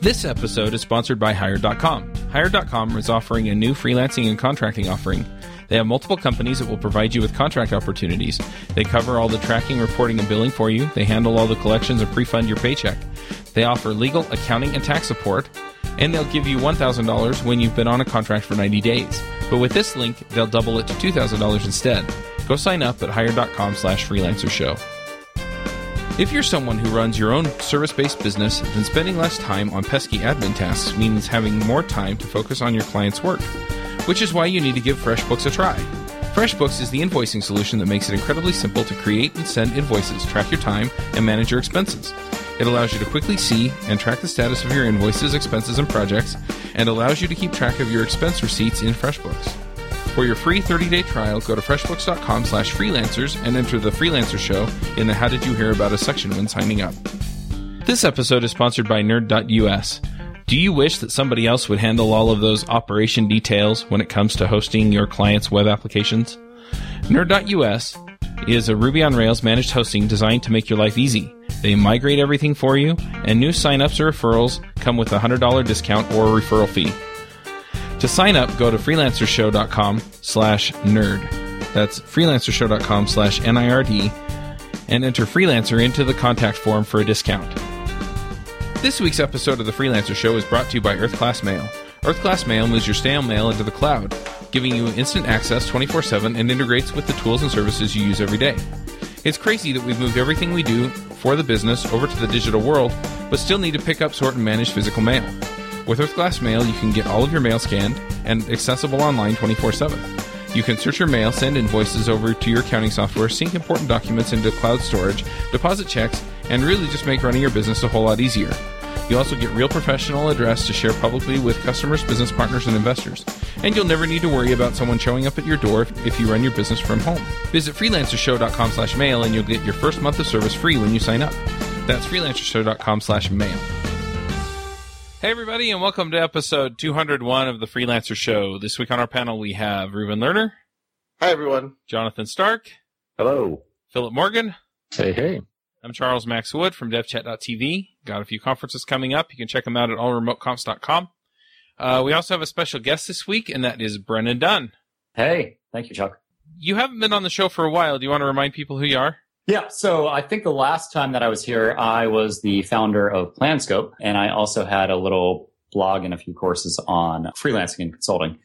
This episode is sponsored by Hired.com. Hired.com is offering a new freelancing and contracting offering. They have multiple companies that will provide you with contract opportunities. They cover all the tracking, reporting, and billing for you. They handle all the collections and pre-fund your paycheck. They offer legal, accounting, and tax support. And they'll give you $1,000 when you've been on a contract for 90 days. But with this link, they'll double it to $2,000 instead. Go sign up at hired.com slash freelancer show. If you're someone who runs your own service based business, then spending less time on pesky admin tasks means having more time to focus on your client's work, which is why you need to give FreshBooks a try. FreshBooks is the invoicing solution that makes it incredibly simple to create and send invoices, track your time, and manage your expenses. It allows you to quickly see and track the status of your invoices, expenses, and projects, and allows you to keep track of your expense receipts in FreshBooks. For your free 30-day trial, go to freshbooks.com slash freelancers and enter the Freelancer Show in the How Did You Hear About Us section when signing up. This episode is sponsored by Nerd.us. Do you wish that somebody else would handle all of those operation details when it comes to hosting your client's web applications? Nerd.us is a Ruby on Rails managed hosting designed to make your life easy. They migrate everything for you, and new signups or referrals come with a $100 discount or referral fee. To sign up, go to freelancershow.com slash nerd. That's freelancershow.com slash N-I-R-D and enter freelancer into the contact form for a discount. This week's episode of the Freelancer Show is brought to you by Earth Class Mail. Earth Class Mail moves your stale mail into the cloud, giving you instant access 24-7 and integrates with the tools and services you use every day. It's crazy that we've moved everything we do for the business over to the digital world, but still need to pick up, sort, and manage physical mail. With Earth Class Mail, you can get all of your mail scanned and accessible online 24 7. You can search your mail, send invoices over to your accounting software, sync important documents into cloud storage, deposit checks, and really just make running your business a whole lot easier. You also get real professional address to share publicly with customers, business partners, and investors. And you'll never need to worry about someone showing up at your door if you run your business from home. Visit freelancershow.com slash mail and you'll get your first month of service free when you sign up. That's freelancershow.com slash mail. Hey, everybody, and welcome to episode 201 of the Freelancer Show. This week on our panel, we have Reuven Lerner, Hi, everyone. Jonathan Stark, Hello. Philip Morgan. Hey, hey. I'm Charles Max Wood from devchat.tv. Got a few conferences coming up. You can check them out at allremoteconfs.com. Uh, we also have a special guest this week, and that is Brennan Dunn. Hey, thank you, Chuck. You haven't been on the show for a while. Do you want to remind people who you are? Yeah, so I think the last time that I was here, I was the founder of Planscope, and I also had a little blog and a few courses on freelancing and consulting.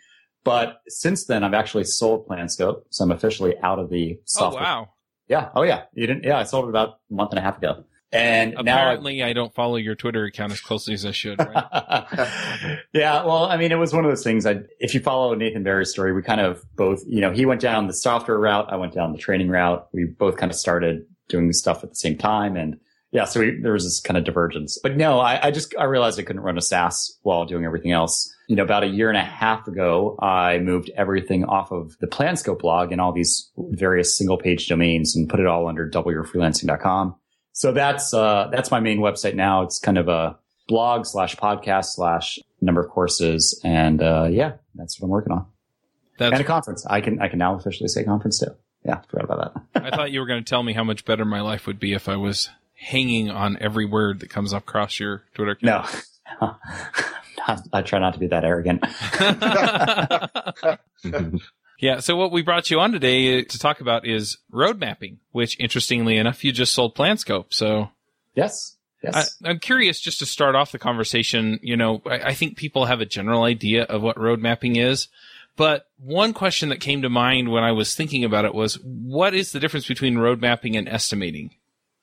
But since then, I've actually sold Planscope, so I'm officially out of the oh, software. Oh, wow. Yeah. Oh, yeah. You didn't? Yeah, I sold it about a month and a half ago. And Apparently, I don't follow your Twitter account as closely as I should. Right? yeah. Well, I mean, it was one of those things. I, if you follow Nathan Barry's story, we kind of both, you know, he went down the software route, I went down the training route. We both kind of started doing stuff at the same time, and yeah, so we, there was this kind of divergence. But no, I, I just I realized I couldn't run a SaaS while doing everything else. You know, about a year and a half ago, I moved everything off of the Planscope blog and all these various single page domains and put it all under doubleyourfreelancing.com. So that's, uh, that's my main website now. It's kind of a blog slash podcast slash number of courses. And, uh, yeah, that's what I'm working on. That's, And a conference. I can, I can now officially say conference too. Yeah, forgot about that. I thought you were going to tell me how much better my life would be if I was hanging on every word that comes across your Twitter account. no. I try not to be that arrogant. Yeah, so what we brought you on today uh, to talk about is road mapping, which interestingly enough, you just sold Planscope. So Yes. Yes. I, I'm curious just to start off the conversation. You know, I, I think people have a general idea of what road mapping is. But one question that came to mind when I was thinking about it was, what is the difference between road mapping and estimating?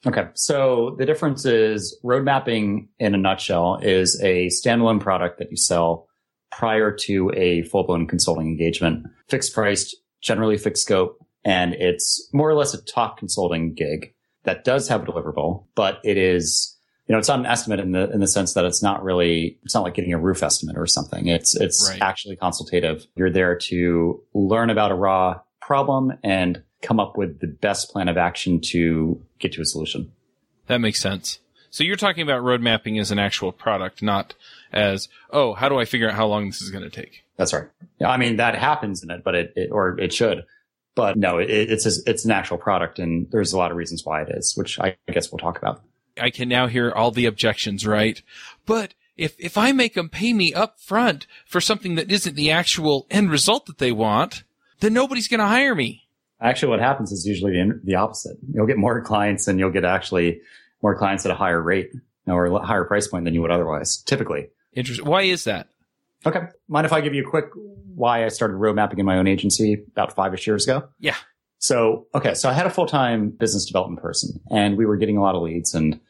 Okay. So the difference is road mapping in a nutshell is a standalone product that you sell prior to a full blown consulting engagement, fixed priced, generally fixed scope. And it's more or less a top consulting gig that does have a deliverable, but it is, you know, it's not an estimate in the, in the sense that it's not really, it's not like getting a roof estimate or something. It's, it's Right. actually consultative. You're there to learn about a raw problem and come up with the best plan of action to get to a solution. That makes sense. So you're talking about road mapping as an actual product, not as, oh, how do I figure out how long this is going to take? That's right. Yeah, I mean that happens in it, but it, it or it should, but no, it, it's a, it's an actual product, and there's a lot of reasons why it is, which I guess we'll talk about. I can now hear all the objections, right? But if, if I make them pay me up front for something that isn't the actual end result that they want, then nobody's going to hire me. Actually, what happens is usually the, the opposite. You'll get more clients and you'll get actually more clients at a higher rate or a higher price point than you would otherwise, typically. Interesting. Why is that? Okay. Mind if I give you a quick why I started road mapping in my own agency about five-ish years ago? Yeah. So, okay. So I had a full-time business development person and we were getting a lot of leads. And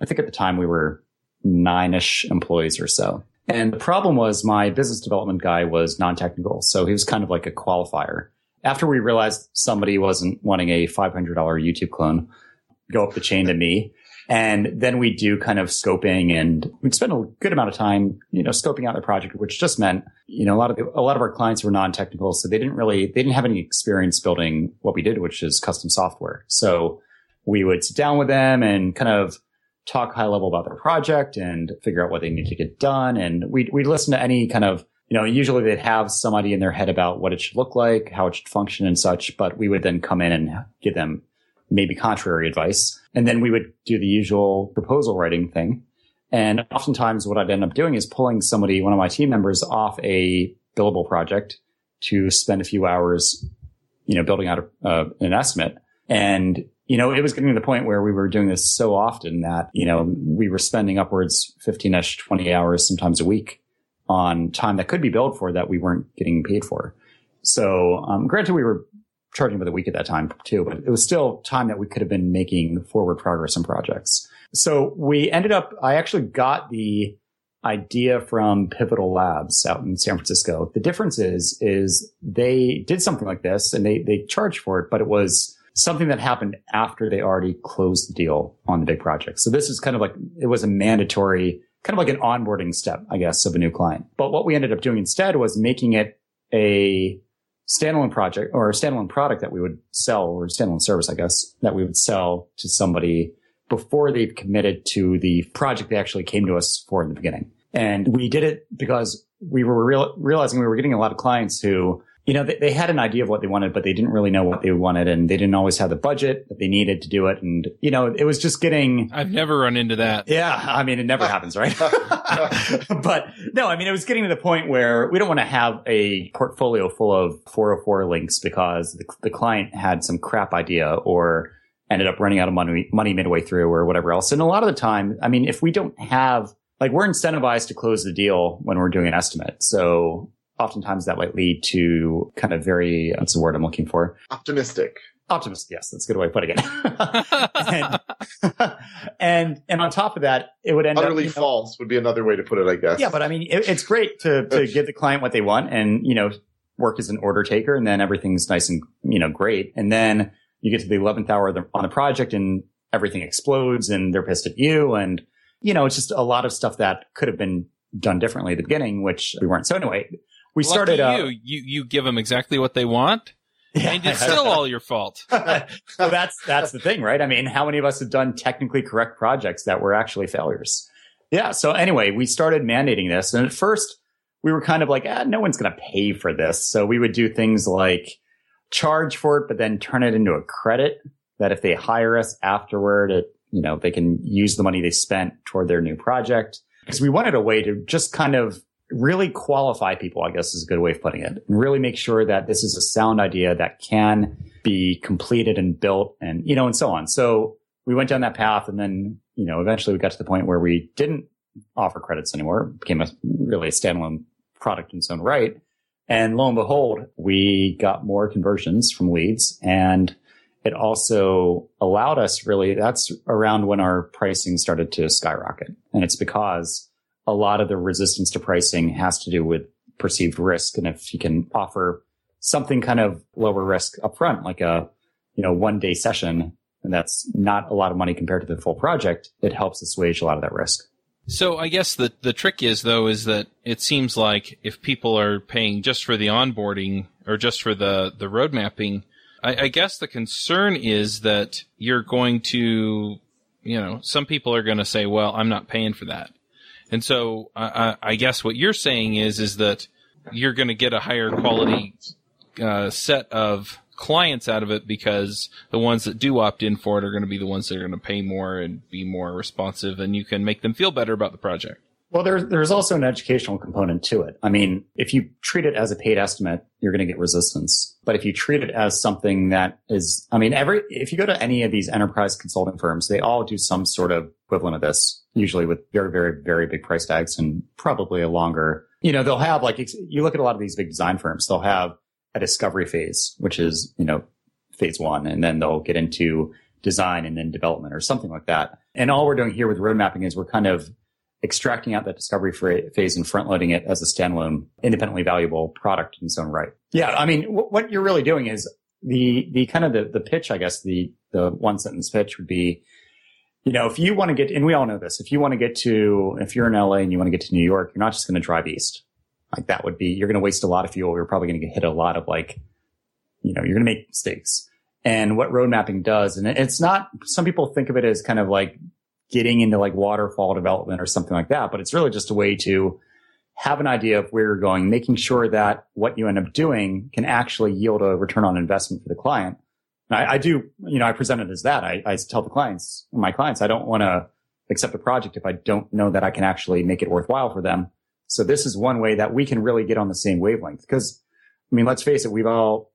I think at the time we were nine-ish employees or so. And the problem was my business development guy was non-technical. So he was kind of like a qualifier. After we realized somebody wasn't wanting a $500 YouTube clone, go up the chain to me. And then we do kind of scoping and we'd spend a good amount of time, you know, scoping out the project, which just meant, you know, a lot of a lot of our clients were non-technical. So they didn't really, they didn't have any experience building what we did, which is custom software. So we would sit down with them and kind of talk high level about their project and figure out what they need to get done. And we'd, we'd listen to any kind of, you know, usually they'd have somebody in their head about what it should look like, how it should function and such, but we would then come in and give them maybe contrary advice. And then we would do the usual proposal writing thing. And oftentimes what I'd end up doing is pulling somebody, one of my team members off a billable project to spend a few hours, you know, building out a, uh, an estimate. And, you know, it was getting to the point where we were doing this so often that, you know, we were spending upwards 15ish, 20 hours sometimes a week on time that could be billed for that we weren't getting paid for. So, um, granted, we were charging by the week at that time too, but it was still time that we could have been making forward progress on projects. So we ended up, I actually got the idea from Pivotal Labs out in San Francisco. The difference is, is they did something like this and they, they charged for it, but it was something that happened after they already closed the deal on the big project. So this is kind of like, it was a mandatory, kind of like an onboarding step, I guess, of a new client. But what we ended up doing instead was making it a standalone project or a standalone product that we would sell or standalone service, I guess, that we would sell to somebody before they've committed to the project they actually came to us for in the beginning. And we did it because we were real, realizing we were getting a lot of clients who you know, they, they, had an idea of what they wanted, but they didn't really know what they wanted and they didn't always have the budget that they needed to do it. And, you know, it was just getting. I've never run into that. Yeah. I mean, it never happens, right? but no, I mean, it was getting to the point where we don't want to have a portfolio full of 404 links because the, the client had some crap idea or ended up running out of money, money midway through or whatever else. And a lot of the time, I mean, if we don't have like we're incentivized to close the deal when we're doing an estimate. So oftentimes that might lead to kind of very, what's the word I'm looking for? Optimistic. Optimistic. Yes, that's a good way of putting it. and, and, and on top of that, it would end utterly up, you know, false would be another way to put it, I guess. Yeah, but I mean, it, it's great to to give the client what they want, and you know, work as an order taker, and then everything's nice and you know great, and then you get to the eleventh hour on the project, and everything explodes, and they're pissed at you, and you know, it's just a lot of stuff that could have been done differently at the beginning, which we weren't. So anyway, we Lucky started. Uh, you. you you give them exactly what they want, Yeah. and it's still all your fault. so that's that's the thing, right? I mean, how many of us have done technically correct projects that were actually failures? Yeah. So anyway, we started mandating this, and at first we were kind of like, ah, no one's going to pay for this. So we would do things like charge for it, but then turn it into a credit that if they hire us afterward, it you know they can use the money they spent toward their new project. Because we wanted a way to just kind of really qualify people, I guess is a good way of putting it, and really make sure that this is a sound idea that can be completed and built and, you know, and so on. So we went down that path and then, you know, eventually we got to the point where we didn't offer credits anymore. It became a really a standalone product in its own right. And lo and behold, we got more conversions from leads and it also allowed us really, that's around when our pricing started to skyrocket. And it's because a lot of the resistance to pricing has to do with perceived risk. And if you can offer something kind of lower risk upfront, like a, you know, one day session, and that's not a lot of money compared to the full project, it helps assuage a lot of that risk. So I guess the the trick is though is that it seems like if people are paying just for the onboarding or just for the the road mapping, I, I guess the concern is that you're going to, you know, some people are going to say, well, I'm not paying for that. And so I, I guess what you're saying is is that you're going to get a higher quality uh, set of clients out of it because the ones that do opt in for it are going to be the ones that are going to pay more and be more responsive, and you can make them feel better about the project. Well, there's there's also an educational component to it. I mean, if you treat it as a paid estimate, you're going to get resistance. But if you treat it as something that is, I mean, every if you go to any of these enterprise consulting firms, they all do some sort of equivalent of this, usually with very very very big price tags and probably a longer. You know, they'll have like you look at a lot of these big design firms, they'll have a discovery phase, which is you know phase one, and then they'll get into design and then development or something like that. And all we're doing here with road mapping is we're kind of extracting out that discovery phase and front loading it as a standalone, independently valuable product in its own right. Yeah. I mean, w- what you're really doing is the, the kind of the, the pitch, I guess, the, the one sentence pitch would be, you know, if you want to get, and we all know this, if you want to get to, if you're in LA and you want to get to New York, you're not just going to drive east. Like that would be, you're going to waste a lot of fuel. You're probably going to get hit a lot of like, you know, you're going to make mistakes. And what road mapping does, and it's not, some people think of it as kind of like getting into like waterfall development or something like that. But it's really just a way to have an idea of where you're going, making sure that what you end up doing can actually yield a return on investment for the client. I, I, do, you know, I present it as that. I, I tell the clients, my clients, I don't want to accept a project if I don't know that I can actually make it worthwhile for them. So this is one way that we can really get on the same wavelength. Because, I mean, let's face it, we've all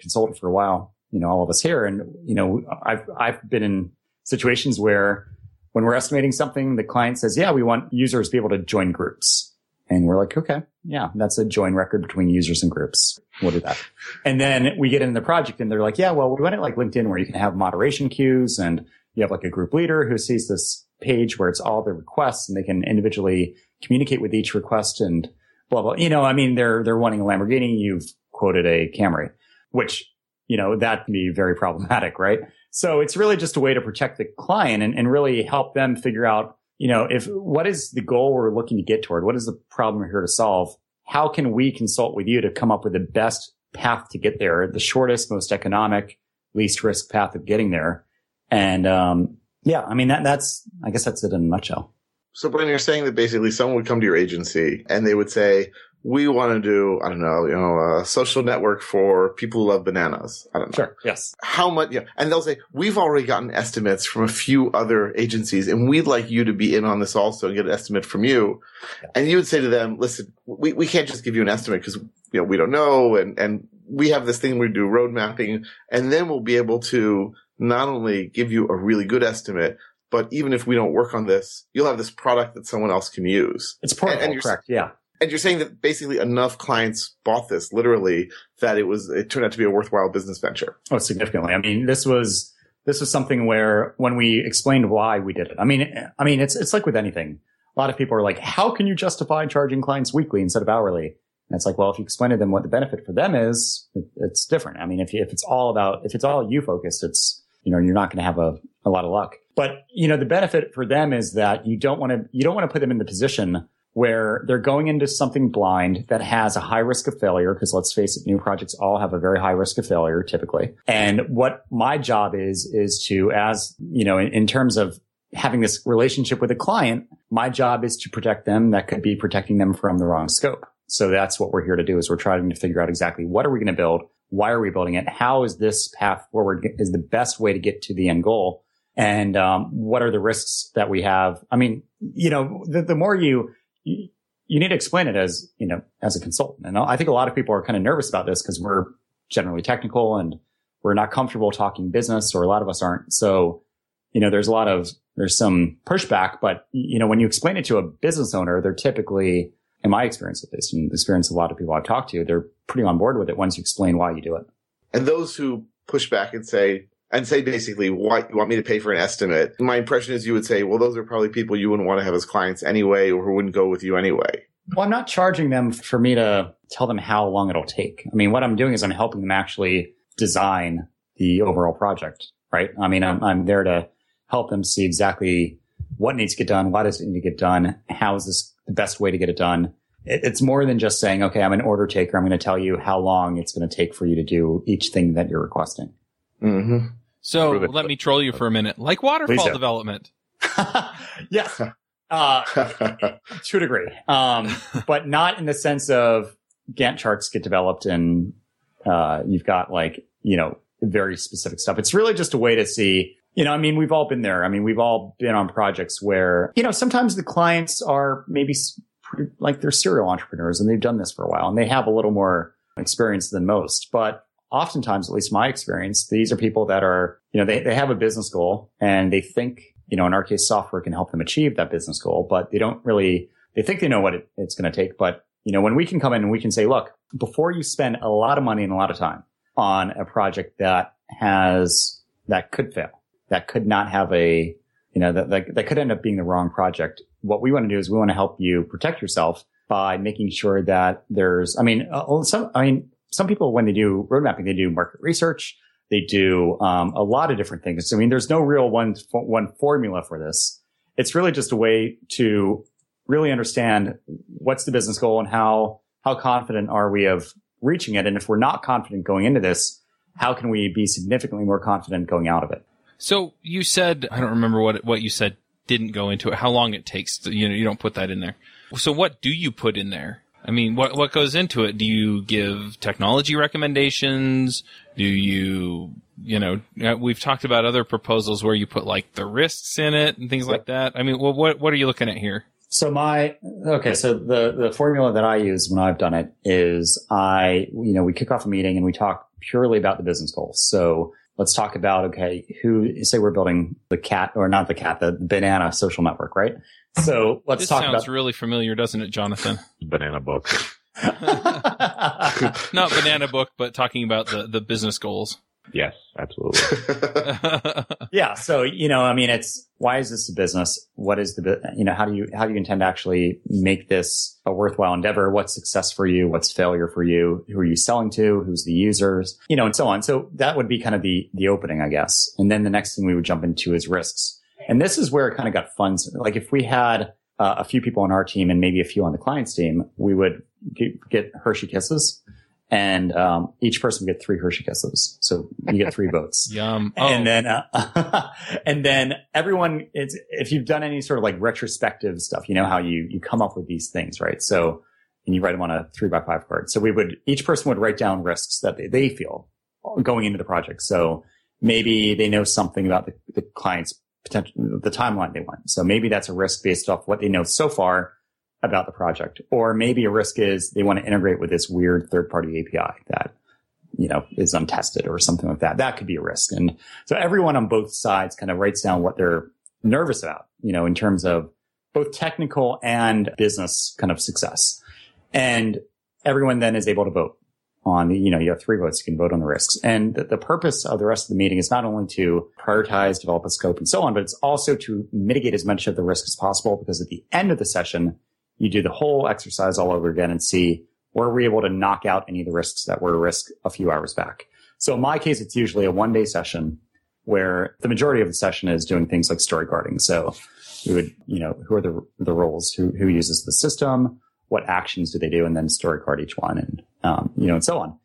consulted for a while, you know, all of us here. And, you know, I've, I've been in situations where when we're estimating something, the client says, yeah, we want users to be able to join groups. And we're like, okay, yeah, that's a join record between users and groups. We'll do that. And then we get into the project and they're like, yeah, well, we want it like LinkedIn where you can have moderation queues and you have like a group leader who sees this page where it's all the requests and they can individually communicate with each request and blah, blah. You know, I mean, they're, they're wanting a Lamborghini. You've quoted a Camry, which, you know, that can be very problematic, right? So it's really just a way to protect the client and, and really help them figure out, you know, if what is the goal we're looking to get toward? What is the problem we're here to solve? How can we consult with you to come up with the best path to get there, the shortest, most economic, least risk path of getting there? And, um, yeah, I mean, that, that's, I guess that's it in a nutshell. So, Brennan, you're saying that basically someone would come to your agency and they would say, we want to do, I don't know, you know, a social network for people who love bananas. I don't know. Sure. Yes. How much, yeah. And they'll say, we've already gotten estimates from a few other agencies and we'd like you to be in on this also and get an estimate from you. Yeah. And you would say to them, listen, we, we can't just give you an estimate because, you know, we don't know. And, and we have this thing we do road mapping and then we'll be able to not only give you a really good estimate, but even if we don't work on this, you'll have this product that someone else can use. It's portable, and, and correct? Yeah. And you're saying that basically enough clients bought this literally that it was, it turned out to be a worthwhile business venture. Oh, significantly. I mean, this was, this was something where when we explained why we did it, I mean, I mean, it's, it's like with anything. A lot of people are like, how can you justify charging clients weekly instead of hourly? And it's like, well, if you explain to them what the benefit for them is, it, it's different. I mean, if, if it's all about, if it's all you focused, it's, you know, you're not going to have a, a lot of luck. But, you know, the benefit for them is that you don't want to, you don't want to put them in the position where they're going into something blind that has a high risk of failure. Cause let's face it, new projects all have a very high risk of failure typically. And what my job is, is to, as, you know, in, in terms of having this relationship with a client, my job is to protect them. That could be protecting them from the wrong scope. So that's what we're here to do is we're trying to figure out exactly what are we going to build? Why are we building it? How is this path forward is the best way to get to the end goal? And um, what are the risks that we have? I mean, you know, the, the more you you, you need to explain it as, you know, as a consultant. And I think a lot of people are kind of nervous about this because we're generally technical and we're not comfortable talking business or a lot of us aren't. So, you know, there's a lot of, there's some pushback, but you know, when you explain it to a business owner, they're typically, in my experience at least, and the experience of a lot of people I've talked to, they're pretty on board with it once you explain why you do it. And those who push back and say, and say basically, what you want me to pay for an estimate? My impression is you would say, well, those are probably people you wouldn't want to have as clients anyway, or who wouldn't go with you anyway. Well, I'm not charging them for me to tell them how long it'll take. I mean, what I'm doing is I'm helping them actually design the overall project, right? I mean, I'm, I'm there to help them see exactly what needs to get done, why does it need to get done, how is this the best way to get it done. it's more than just saying, okay, I'm an order taker. I'm going to tell you how long it's going to take for you to do each thing that you're requesting. Mm-hmm. So let me troll you for a minute, like waterfall development. yes, uh, to a degree, um, but not in the sense of Gantt charts get developed and uh, you've got like you know very specific stuff. It's really just a way to see You know, I mean, we've all been there. I mean, we've all been on projects where, you know, sometimes the clients are maybe like they're serial entrepreneurs and they've done this for a while and they have a little more experience than most. But oftentimes, at least my experience, these are people that are, you know, they, they have a business goal and they think, you know, in our case, software can help them achieve that business goal, but they don't really, they think they know what it, it's going to take. But, you know, when we can come in and we can say, look, before you spend a lot of money and a lot of time on a project that has, that could fail, that could not have a, you know, that, that, that could end up being the wrong project. What we want to do is we want to help you protect yourself by making sure that there's, I mean, uh, some, I mean, some people, when they do road mapping, they do market research. They do um, a lot of different things. I mean, there's no real one one formula for this. It's really just a way to really understand what's the business goal and how how confident are we of reaching it. And if we're not confident going into this, how can we be significantly more confident going out of it? So you said I don't remember what what you said didn't go into it. How long it takes? To, you know, you don't put that in there. So what do you put in there? I mean, what what goes into it? Do you give technology recommendations? Do you, you know, uh, we've talked about other proposals where you put like the risks in it and things like that. I mean, well, what what are you looking at here? So my okay, so the the formula that I use when I've done it is I, you know, we kick off a meeting and we talk purely about the business goals. So let's talk about okay, who say we're building the cat or not the cat, the banana social network, right? So let's this talk sounds about. really familiar, doesn't it, Jonathan? Banana book. Not banana book, but talking about the, the business goals. Yes, absolutely. yeah. So, you know, I mean, it's why is this a business? What is the, you know, how do you, how do you intend to actually make this a worthwhile endeavor? What's success for you? What's failure for you? Who are you selling to? Who's the users? You know, and so on. So that would be kind of the, the opening, I guess. And then the next thing we would jump into is risks. And this is where it kind of got fun. Like if we had uh, a few people on our team and maybe a few on the client's team, we would get, Hershey kisses and um, each person would get three Hershey kisses. So you get three votes. Yum. Oh, And then, uh, and then everyone, it's, if you've done any sort of like retrospective stuff, you know how you, you come up with these things, right? So, and you write them on a three by five card. So we would, each person would write down risks that they, they feel going into the project. So maybe they know something about the, the client's potential, the timeline they want. So maybe that's a risk based off what they know so far about the project. Or maybe a risk is they want to integrate with this weird third party API that, you know, is untested or something like that. That could be a risk. And so everyone on both sides kind of writes down what they're nervous about, you know, in terms of both technical and business kind of success. And everyone then is able to vote on the, you know, you have three votes, you can vote on the risks. And the, the, purpose of the rest of the meeting is not only to prioritize, develop a scope and so on, but it's also to mitigate as much of the risk as possible because at the end of the session, you do the whole exercise all over again and see were we able to knock out any of the risks that were a risk a few hours back. So in my case, it's usually a one day session where the majority of the session is doing things like story carding. So we would, you know, who are the, the roles, who, who uses the system, what actions do they do, and then story card each one and, um, you know, and so on.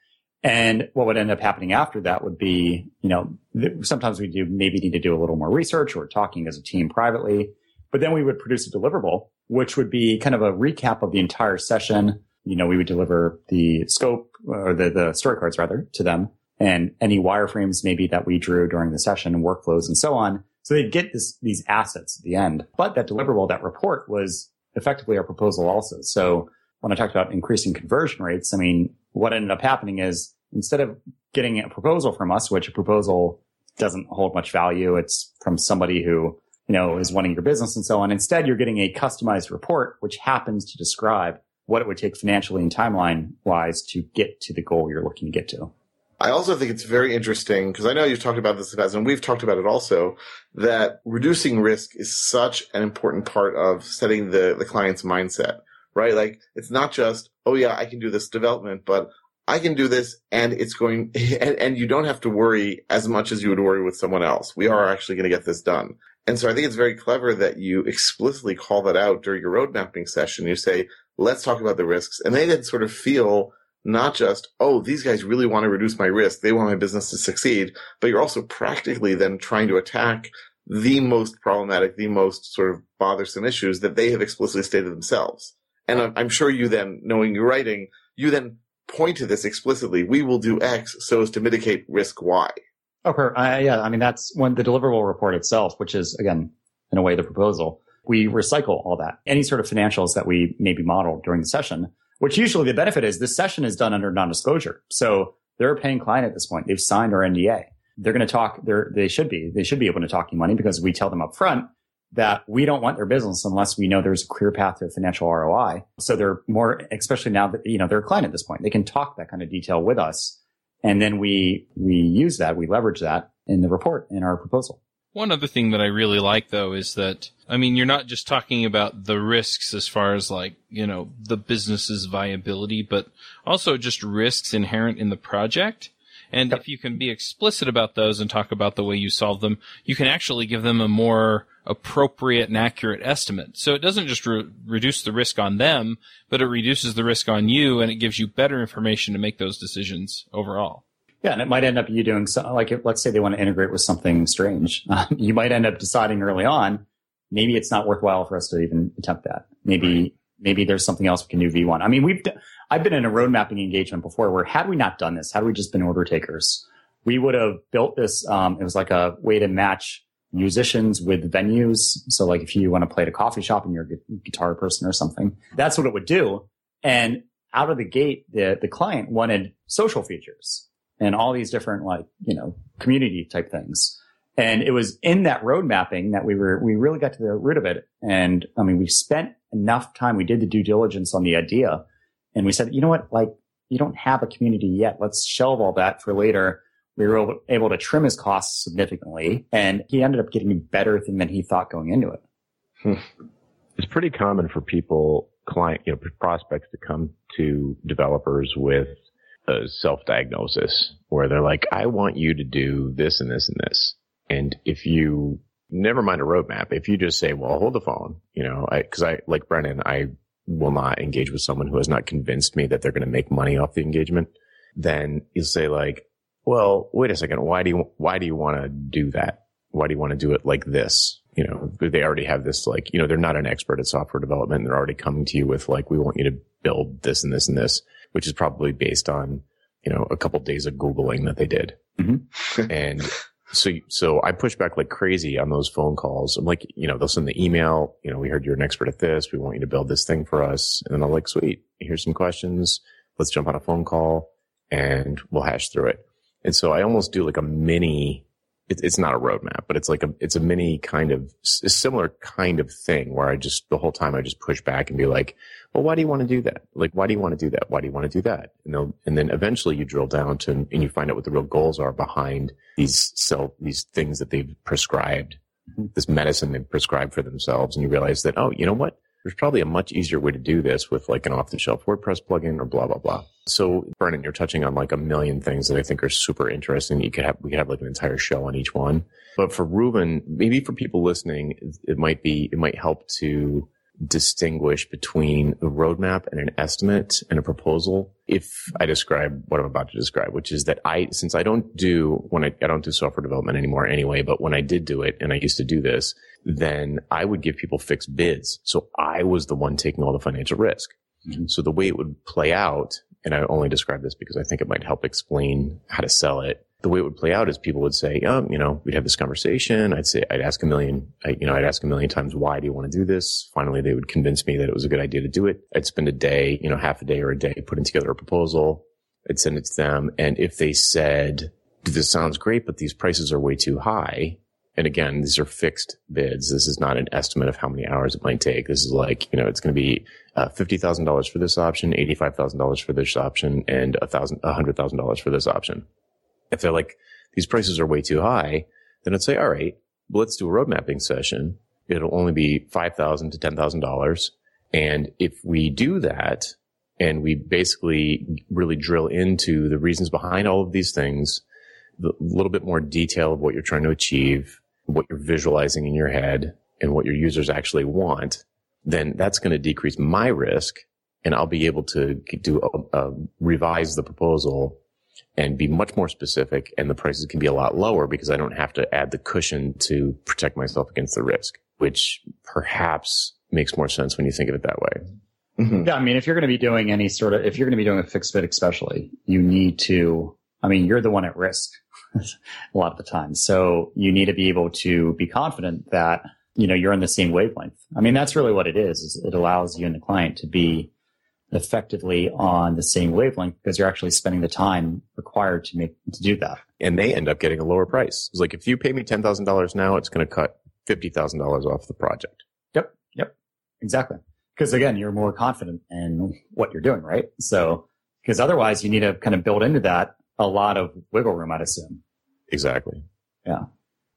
And what would end up happening after that would be, you know, th- sometimes we do maybe need to do a little more research or talking as a team privately, but then we would produce a deliverable, which would be kind of a recap of the entire session. You know, we would deliver the scope or the, the story cards rather to them and any wireframes maybe that we drew during the session and workflows and so on. So they'd get this, these assets at the end. But that deliverable, that report was effectively our proposal also. So when I talked about increasing conversion rates, I mean, what ended up happening is instead of getting a proposal from us, which a proposal doesn't hold much value, it's from somebody who, you know, is wanting your business and so on. Instead, you're getting a customized report, which happens to describe what it would take financially and timeline wise to get to the goal you're looking to get to. I also think it's very interesting because I know you've talked about this past and we've talked about it also that reducing risk is such an important part of setting the, the client's mindset, right? Like it's not just, oh yeah, I can do this development, but I can do this and it's going, and, and you don't have to worry as much as you would worry with someone else. We are actually going to get this done. And so I think it's very clever that you explicitly call that out during your road mapping session. You say, let's talk about the risks. And they then sort of feel not just, oh, these guys really want to reduce my risk. They want my business to succeed, but you're also practically then trying to attack the most problematic, the most sort of bothersome issues that they have explicitly stated themselves. And I'm sure you then, knowing your writing, you then point to this explicitly. We will do X so as to mitigate risk Y. Per, uh, yeah. I mean, that's when the deliverable report itself, which is again, in a way, the proposal. We recycle all that. Any sort of financials that we maybe model during the session, which usually the benefit is this session is done under non-disclosure. So they're a paying client at this point. They've signed our NDA. They're going to talk. They're, they should be. They should be able to talk you money because we tell them up front that we don't want their business unless we know there's a clear path to financial ROI. So they're more, especially now that, you know, they're a client at this point. They can talk that kind of detail with us. And then we, we use that, we leverage that in the report in our proposal. One other thing that I really like though is that, I mean, you're not just talking about the risks as far as like, you know, the business's viability, but also just risks inherent in the project. And if you can be explicit about those and talk about the way you solve them, you can actually give them a more appropriate and accurate estimate. So it doesn't just re- reduce the risk on them, but it reduces the risk on you and it gives you better information to make those decisions overall. Yeah, and it might end up you doing so, like, if, let's say they want to integrate with something strange. Um, you might end up deciding early on, maybe it's not worthwhile for us to even attempt that. Maybe, right. maybe there's something else we can do V1. I mean, we've, I've been in a road mapping engagement before where had we not done this, had we just been order takers, we would have built this. Um, it was like a way to match musicians with venues. So like if you want to play at a coffee shop and you're a guitar person or something, that's what it would do. And out of the gate, the, the client wanted social features and all these different like, you know, community type things. And it was in that road mapping that we were, we really got to the root of it. And I mean, we spent enough time. We did the due diligence on the idea and we said, you know what? Like you don't have a community yet. Let's shelve all that for later we were able to trim his costs significantly and he ended up getting a better thing than he thought going into it. Hmm. It's pretty common for people, client, you know, prospects to come to developers with a self-diagnosis where they're like, I want you to do this and this and this. And if you never mind a roadmap, if you just say, well, hold the phone, you know, I, cause I, like Brennan, I will not engage with someone who has not convinced me that they're going to make money off the engagement. Then you'll say like, well, wait a second. Why do you, why do you want to do that? Why do you want to do it like this? You know, they already have this like, you know, they're not an expert at software development. They're already coming to you with like, we want you to build this and this and this, which is probably based on, you know, a couple of days of Googling that they did. Mm-hmm. and so, so I push back like crazy on those phone calls. I'm like, you know, they'll send the email, you know, we heard you're an expert at this. We want you to build this thing for us. And then I'm like, sweet, here's some questions. Let's jump on a phone call and we'll hash through it. And so I almost do like a mini, it, it's not a roadmap, but it's like a, it's a mini kind of, a similar kind of thing where I just, the whole time I just push back and be like, well, why do you want to do that? Like, why do you want to do that? Why do you want to do that? And, and then eventually you drill down to, and you find out what the real goals are behind these self, these things that they've prescribed, mm-hmm. this medicine they've prescribed for themselves. And you realize that, oh, you know what? There's probably a much easier way to do this with like an off the shelf WordPress plugin or blah, blah, blah. So Brennan, you're touching on like a million things that I think are super interesting. You could have, we could have like an entire show on each one. But for Reuven, maybe for people listening, it might be, it might help to distinguish between a roadmap and an estimate and a proposal if I describe what I'm about to describe, which is that I, since I don't do, when I, I don't do software development anymore anyway, but when I did do it and I used to do this, then I would give people fixed bids. So I was the one taking all the financial risk. Mm-hmm. So the way it would play out, and I only describe this because I think it might help explain how to sell it. The way it would play out is people would say, um, you know, we'd have this conversation. I'd say, I'd ask a million, I, you know, I'd ask a million times, why do you want to do this? Finally, they would convince me that it was a good idea to do it. I'd spend a day, you know, half a day or a day putting together a proposal. I'd send it to them. And if they said, this sounds great, but these prices are way too high, and again, these are fixed bids. This is not an estimate of how many hours it might take. This is like, you know, it's going to be uh, $50,000 for this option, $85,000 for this option, and $100,000 for this option. If they're like, these prices are way too high, then I'd say, all right, well, let's do a road mapping session. It'll only be 5,000 to $10,000. And if we do that and we basically really drill into the reasons behind all of these things, a little bit more detail of what you're trying to achieve, what you're visualizing in your head and what your users actually want, then that's going to decrease my risk and I'll be able to do a, a, revise the proposal and be much more specific and the prices can be a lot lower because I don't have to add the cushion to protect myself against the risk, which perhaps makes more sense when you think of it that way. Mm-hmm. Yeah. I mean, if you're going to be doing any sort of, if you're going to be doing a fixed bid, especially, you need to I mean, you're the one at risk a lot of the time. So you need to be able to be confident that, you know, you're on the same wavelength. I mean, that's really what it is, is it allows you and the client to be effectively on the same wavelength because you're actually spending the time required to make, to do that. And they end up getting a lower price. It's like, if you pay me $10,000 now, it's going to cut $50,000 off the project. Yep. Yep. Exactly. Because again, you're more confident in what you're doing, right? So, because otherwise you need to kind of build into that a lot of wiggle room, I'd assume. Exactly. Yeah.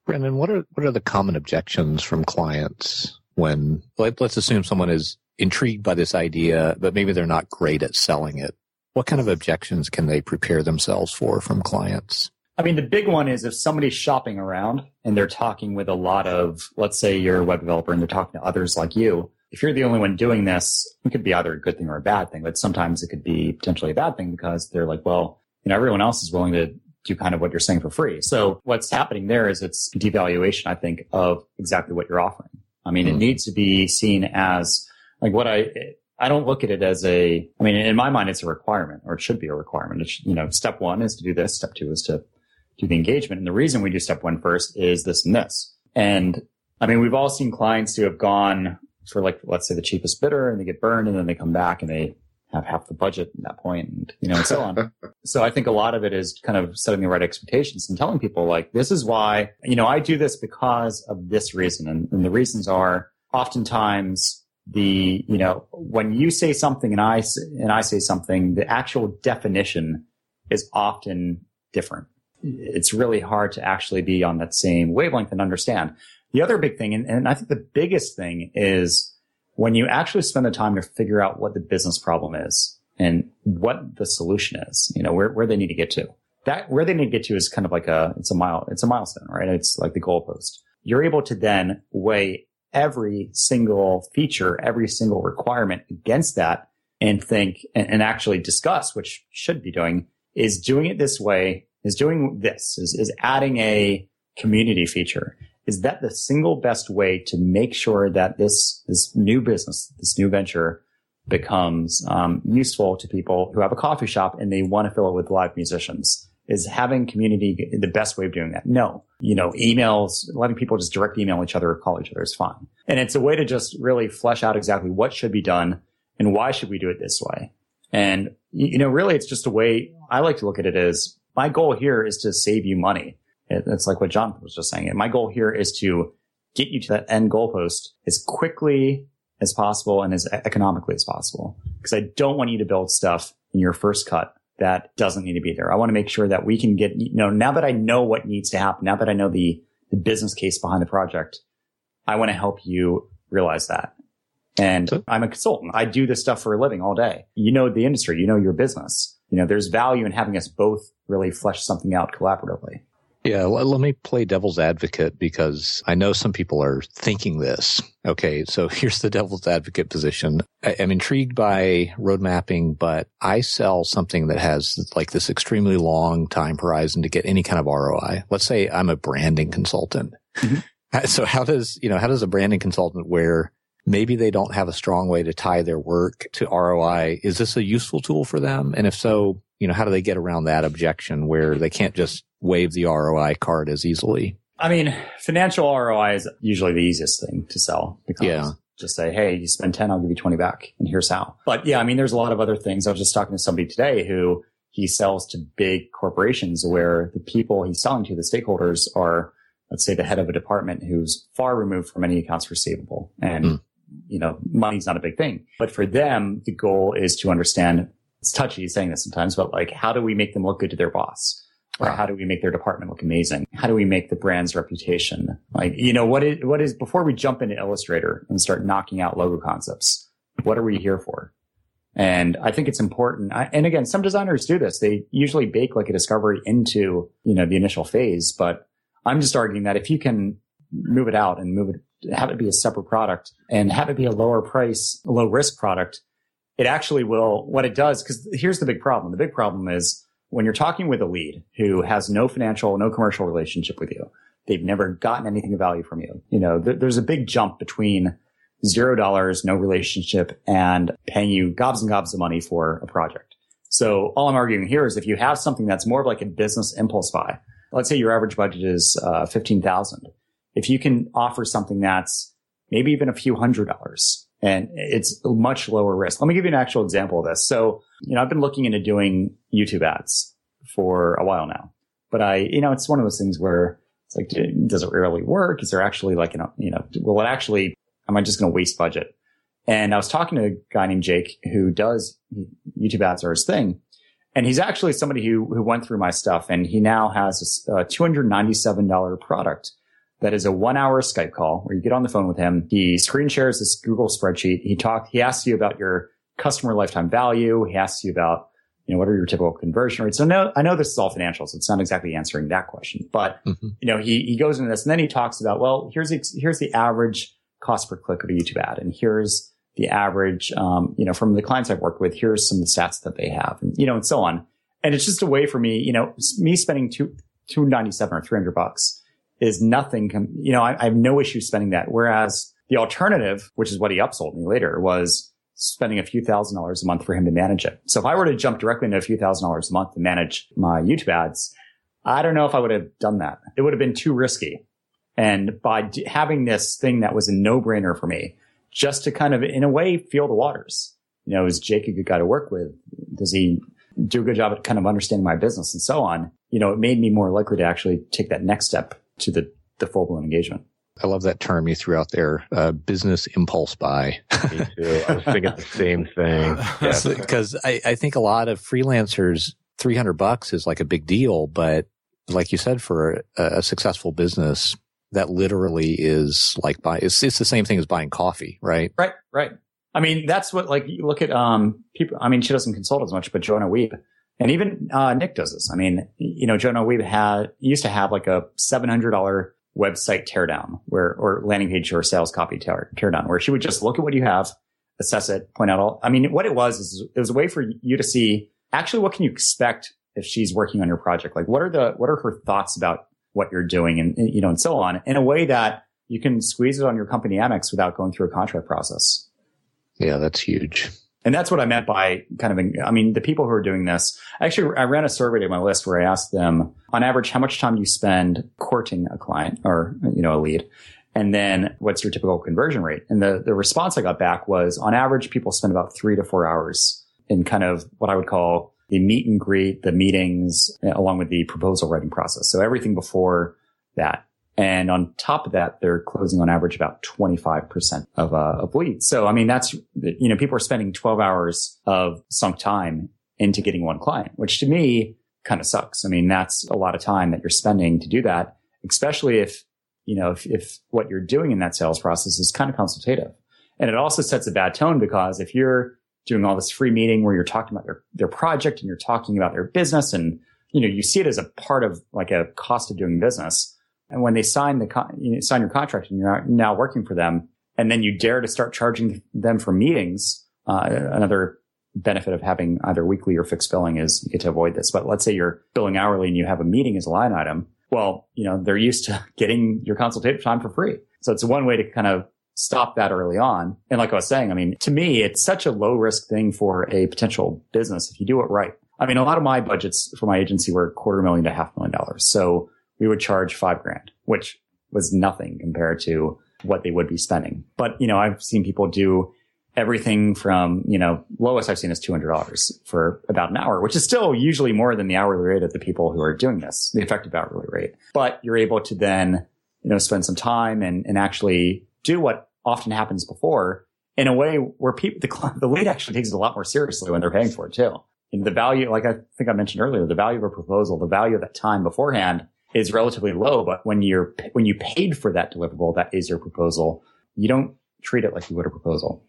Brennan, what are what are the common objections from clients when let, let's assume someone is intrigued by this idea, but maybe they're not great at selling it. What kind of objections can they prepare themselves for from clients? I mean, the big one is if somebody's shopping around and they're talking with a lot of, let's say you're a web developer and they're talking to others like you. If you're the only one doing this, it could be either a good thing or a bad thing, but sometimes it could be potentially a bad thing because they're like, well, you know, everyone else is willing to do kind of what you're saying for free. So what's happening there is it's devaluation, I think, of exactly what you're offering. I mean, mm. it hmm. needs to be seen as like what I, I don't look at it as a, I mean, in my mind, it's a requirement or it should be a requirement. It's, you know, step one is to do this. Step two is to do the engagement. And the reason we do step one first is this and this. And I mean, we've all seen clients who have gone for like, let's say the cheapest bidder and they get burned and then they come back and they have half the budget at that point and, you know, and so on. so I think a lot of it is kind of setting the right expectations and telling people like, this is why, you know, I do this because of this reason. And, and the reasons are oftentimes the, you know, when you say something and I, and I say something, the actual definition is often different. It's really hard to actually be on that same wavelength and understand. The other big thing, and, and I think the biggest thing is when you actually spend the time to figure out what the business problem is and what the solution is, you know, where, where they need to get to. That where they need to get to is kind of like a it's a mile it's a milestone, right? It's like the goalpost. You're able to then weigh every single feature, every single requirement against that and think and, and actually discuss, which should be doing, is doing it this way, is doing this, is, is adding a community feature is that the single best way to make sure that this this new business, this new venture, becomes um, useful to people who have a coffee shop and they want to fill it with live musicians? Is having community the best way of doing that? No. You know, emails, letting people just direct email each other or call each other is fine. And it's a way to just really flesh out exactly what should be done and why should we do it this way. And, you know, really it's just a way I like to look at it as my goal here is to save you money. It's like what John was just saying. my goal here is to get you to that end goalpost as quickly as possible and as economically as possible. Because I don't want you to build stuff in your first cut that doesn't need to be there. I want to make sure that we can get, you know, now that I know what needs to happen, now that I know the, the business case behind the project, I want to help you realize that. And so, I'm a consultant. I do this stuff for a living all day. You know the industry, you know your business. You know, there's value in having us both really flesh something out collaboratively. Yeah, let me play devil's advocate because I know some people are thinking this. Okay, so here's the devil's advocate position. I'm intrigued by road mapping, but I sell something that has like this extremely long time horizon to get any kind of ROI. Let's say I'm a branding consultant. Mm-hmm. So how does, you know, how does a branding consultant where maybe they don't have a strong way to tie their work to ROI, is this a useful tool for them? And if so, you know, how do they get around that objection where they can't just wave the ROI card as easily. I mean, financial ROI is usually the easiest thing to sell because yeah. just say, Hey, you spend 10, I'll give you 20 back and here's how. But yeah, I mean, there's a lot of other things. I was just talking to somebody today who he sells to big corporations where the people he's selling to, the stakeholders are, let's say the head of a department who's far removed from any accounts receivable and mm. you know, money's not a big thing. But for them, the goal is to understand it's touchy saying this sometimes, but like, how do we make them look good to their boss? Or how do we make their department look amazing? How do we make the brand's reputation? Like, you know, what is, what is, before we jump into Illustrator and start knocking out logo concepts, what are we here for? And I think it's important. I, and again, some designers do this. They usually bake like a discovery into, you know, the initial phase. But I'm just arguing that if you can move it out and move it, have it be a separate product and have it be a lower price, low risk product, it actually will, what it does, because here's the big problem. The big problem is when you're talking with a lead who has no financial, no commercial relationship with you, they've never gotten anything of value from you. You know, th- there's a big jump between zero dollars, no relationship and paying you gobs and gobs of money for a project. So all I'm arguing here is if you have something that's more of like a business impulse buy, let's say your average budget is uh, 15,000. If you can offer something that's maybe even a few hundred dollars and it's much lower risk. Let me give you an actual example of this. So, you know, I've been looking into doing YouTube ads for a while now, but I, you know, it's one of those things where it's like, does it really work? Is there actually like, you know, you know, will it actually, am I just going to waste budget? And I was talking to a guy named Jake who does YouTube ads are his thing. And he's actually somebody who, who went through my stuff and he now has a $297 product that is a one hour Skype call where you get on the phone with him. He screen shares this Google spreadsheet. He talk, he asks you about your customer lifetime value. He asks you about, you know, what are your typical conversion rates? So no, I know this is all financial, so it's not exactly answering that question, but mm-hmm. you know, he, he goes into this and then he talks about, well, here's the, here's the average cost per click of a YouTube ad. And here's the average, um, you know, from the clients I've worked with, here's some of the stats that they have and, you know, and so on. And it's just a way for me, you know, me spending two, 297 or 300 bucks is nothing. Com- you know, I, I have no issue spending that. Whereas the alternative, which is what he upsold me later, was spending a few thousand dollars a month for him to manage it. So if I were to jump directly into a few thousand dollars a month to manage my YouTube ads, I don't know if I would have done that. It would have been too risky. And by d- having this thing that was a no brainer for me, just to kind of, in a way, feel the waters. You know, is Jake a good guy to work with? Does he do a good job at kind of understanding my business and so on? You know, it made me more likely to actually take that next step to the, the full blown engagement. I love that term you threw out there, uh, business impulse buy. Me too. I was thinking the same thing. Because I, I think a lot of freelancers, 300 bucks is like a big deal, but like you said, for a, a successful business, that literally is like buy. It's, it's the same thing as buying coffee, right? Right, right. I mean, that's what like you look at um people. I mean, she doesn't consult as much, but Joanna Wiebe, and even uh, Nick does this. I mean, you know, Joanna Wiebe had used to have like a seven hundred dollar website teardown where or landing page or sales copy tear, teardown where she would just look at what you have, assess it, point out all. I mean, what it was is it was a way for you to see actually what can you expect if she's working on your project. Like, what are the what are her thoughts about what you're doing and, you know, and so on in a way that you can squeeze it on your company Amex without going through a contract process. Yeah, that's huge. And that's what I meant by kind of, I mean, the people who are doing this, actually, I ran a survey to my list where I asked them on average, how much time do you spend courting a client or, you know, a lead? And then what's your typical conversion rate? And the, the response I got back was on average, people spend about three to four hours in kind of what I would call the meet and greet, the meetings, along with the proposal writing process. So everything before that. And on top of that, they're closing on average about 25% of, uh, of leads. So, I mean, that's, you know, people are spending 12 hours of sunk time into getting one client, which to me kind of sucks. I mean, that's a lot of time that you're spending to do that, especially if, you know, if, if what you're doing in that sales process is kind of consultative. And it also sets a bad tone because if you're doing all this free meeting where you're talking about their, their project and you're talking about their business and, you know, you see it as a part of like a cost of doing business. And when they sign the, con- you sign your contract and you're now working for them and then you dare to start charging them for meetings, uh, another benefit of having either weekly or fixed billing is you get to avoid this. But let's say you're billing hourly and you have a meeting as a line item. Well, you know, they're used to getting your consultative time for free. So it's one way to kind of stop that early on. And like I was saying, I mean, to me, it's such a low risk thing for a potential business if you do it right. I mean, a lot of my budgets for my agency were quarter million to half million dollars. So we would charge five grand, which was nothing compared to what they would be spending. But, you know, I've seen people do everything from, you know, lowest I've seen is $200 for about an hour, which is still usually more than the hourly rate of the people who are doing this, the effective hourly rate. But you're able to then, you know, spend some time and, and actually do what often happens before in a way where people, the, the lead actually takes it a lot more seriously when they're paying for it too. And the value, like I think I mentioned earlier, the value of a proposal, the value of that time beforehand is relatively low. But when you're, when you paid for that deliverable, that is your proposal. You don't treat it like you would a proposal.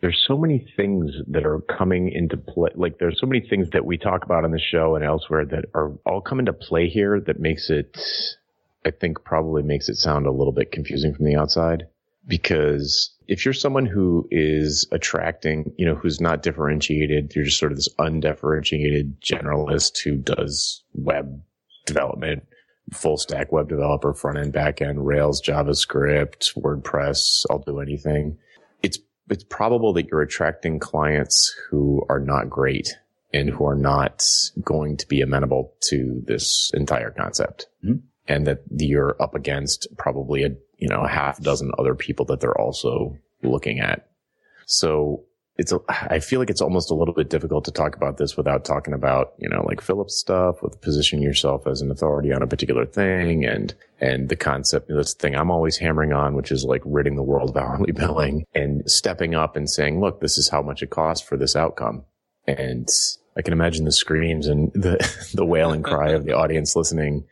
There's so many things that are coming into play. Like there's so many things that we talk about on the show and elsewhere that are all come into play here that makes it, I think probably makes it sound a little bit confusing from the outside because if you're someone who is attracting, you know, who's not differentiated, you're just sort of this undifferentiated generalist who does web development, full stack web developer, front end, back end, Rails, JavaScript, WordPress, I'll do anything. It's, it's probable that you're attracting clients who are not great and who are not going to be amenable to this entire concept. Mhm. And that you're up against probably a, you know, a half dozen other people that they're also looking at. So it's, a, I feel like it's almost a little bit difficult to talk about this without talking about, you know, like Philip's stuff with positioning yourself as an authority on a particular thing and, and the concept of this thing I'm always hammering on, which is like ridding the world of hourly billing and stepping up and saying, look, this is how much it costs for this outcome. And I can imagine the screams and the, the wailing cry of the audience listening.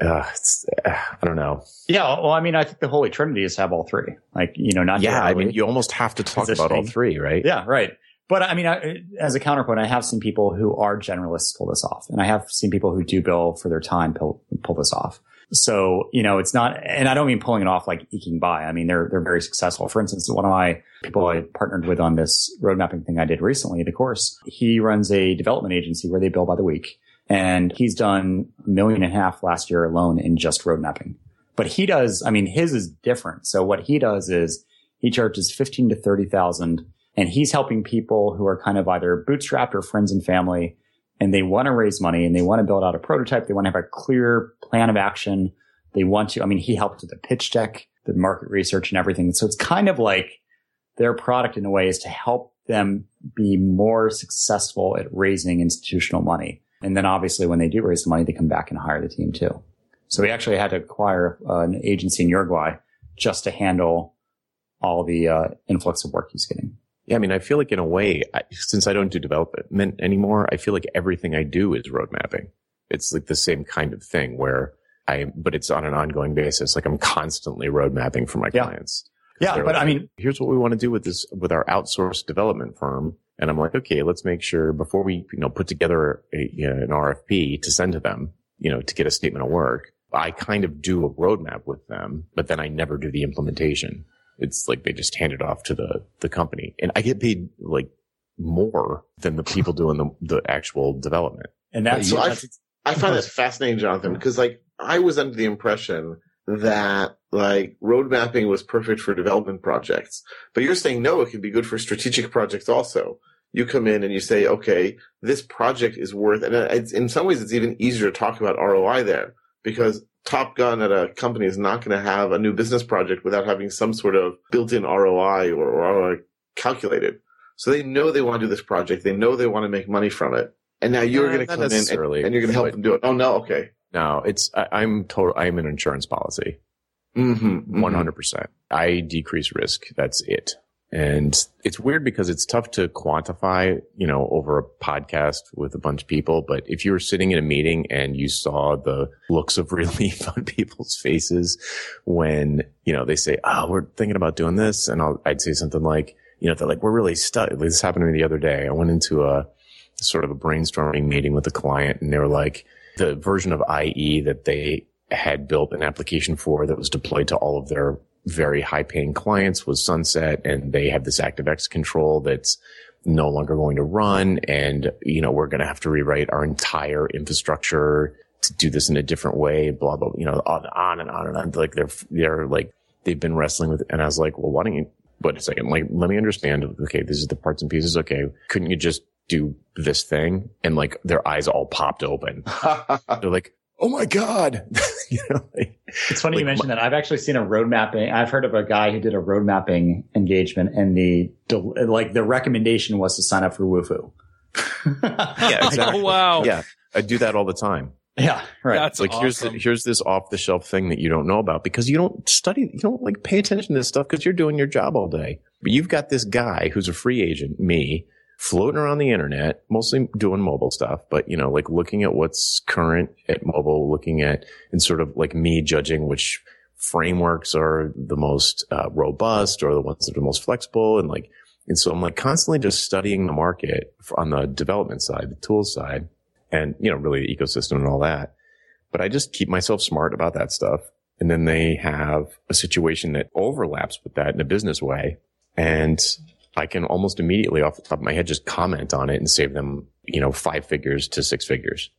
Uh, it's, uh, I don't know. Yeah. Well, I mean, I think the Holy Trinity is have all three. Like, you know, not Yeah. I mean, you almost have to talk about all three, right? Yeah, right. But I mean, I, as a counterpoint, I have seen people who are generalists pull this off, and I have seen people who do bill for their time pull, pull this off. So you know, it's not, and I don't mean pulling it off like eking by. I mean, they're they're very successful. For instance, one of my people I partnered with on this road mapping thing I did recently, the course, he runs a development agency where they bill by the week, and he's done a million and a half last year alone in just road mapping. But he does, I mean, his is different. So what he does is he charges fifteen to thirty thousand and he's helping people who are kind of either bootstrapped or friends and family. And they want to raise money and they want to build out a prototype. They want to have a clear plan of action. They want to i mean he helped with the pitch deck the market research and everything. So it's kind of like their product in a way is to help them be more successful at raising institutional money and then obviously when they do raise the money they come back and hire the team too so we actually had to acquire uh, an agency in uruguay just to handle all the uh, influx of work he's getting Yeah, I mean, I feel like in a way, I, since I don't do development anymore, I feel like everything I do is road mapping. It's like the same kind of thing where I, but it's on an ongoing basis. Like I'm constantly road mapping for my Yeah. clients. yeah but like, i mean here's what we want to do with this, with our outsourced development firm. And I'm like, okay, let's make sure before we, you know, put together a, you know, an RFP to send to them, you know, to get a statement of work. I kind of do a roadmap with them, but then I never do the implementation. It's like they just hand it off to the, the company and I get paid like more than the people doing the, the actual development. and that's, So I- that's I find that fascinating, Jonathan, because like I was under the impression that like road mapping was perfect for development projects, but you're saying no, it can be good for strategic projects also. You come in and you say, okay, this project is worth, and it's, in some ways it's even easier to talk about ROI there because Top Gun at a company is not going to have a new business project without having some sort of built-in ROI or, or ROI calculated. So they know they want to do this project. They know they want to make money from it. And now you're Yeah, going to come in and, and you're going to help them do it. Oh no, okay. No, it's, I, I'm total, I'm an insurance policy. Mm-hmm. One hundred percent. I decrease risk. That's it. And it's weird because it's tough to quantify, you know, over a podcast with a bunch of people. But if you were sitting in a meeting and you saw the looks of relief on people's faces when, you know, they say, Oh, we're thinking about doing this. And I'll, I'd say something like, you know, they're like, we're really stuck. This happened to me the other day. I went into a sort of a brainstorming meeting with a client and they were like, the version of IE that they had built an application for that was deployed to all of their very high paying clients was sunset and they have this ActiveX control that's no longer going to run. And, you know, we're going to have to rewrite our entire infrastructure to do this in a different way, blah, blah, you know, on, and on and on. Like they're, they're like, they've been wrestling with, and I was like, well, why don't you, wait a second, like, let me understand. Okay. This is the parts and pieces. Okay. Couldn't you just do this thing? And like their eyes all popped open. They're like, oh my God. you know, like, It's funny you Like, mentioned that. I've actually seen a road mapping. I've heard of a guy who did a road mapping engagement, and the like the recommendation was to sign up for Wufoo. Yeah, exactly. Oh, wow. yeah, I do that all the time. yeah, right. That's It's like here's the, here's this off the shelf thing that you don't know about because you don't study, you don't like pay attention to this stuff because you're doing your job all day. But you've got this guy who's a free agent, me, floating around the internet, mostly doing mobile stuff, but you know, like looking at what's current at mobile, looking at and sort of like me judging which frameworks are the most uh, robust or the ones that are most flexible and like and so I'm like constantly just studying the market on the development side, the tools side, and you know, really the ecosystem and all that. But I just keep myself smart about that stuff. And then they have a situation that overlaps with that in a business way. And I can almost immediately off the top of my head just comment on it and save them, you know, five figures to six figures.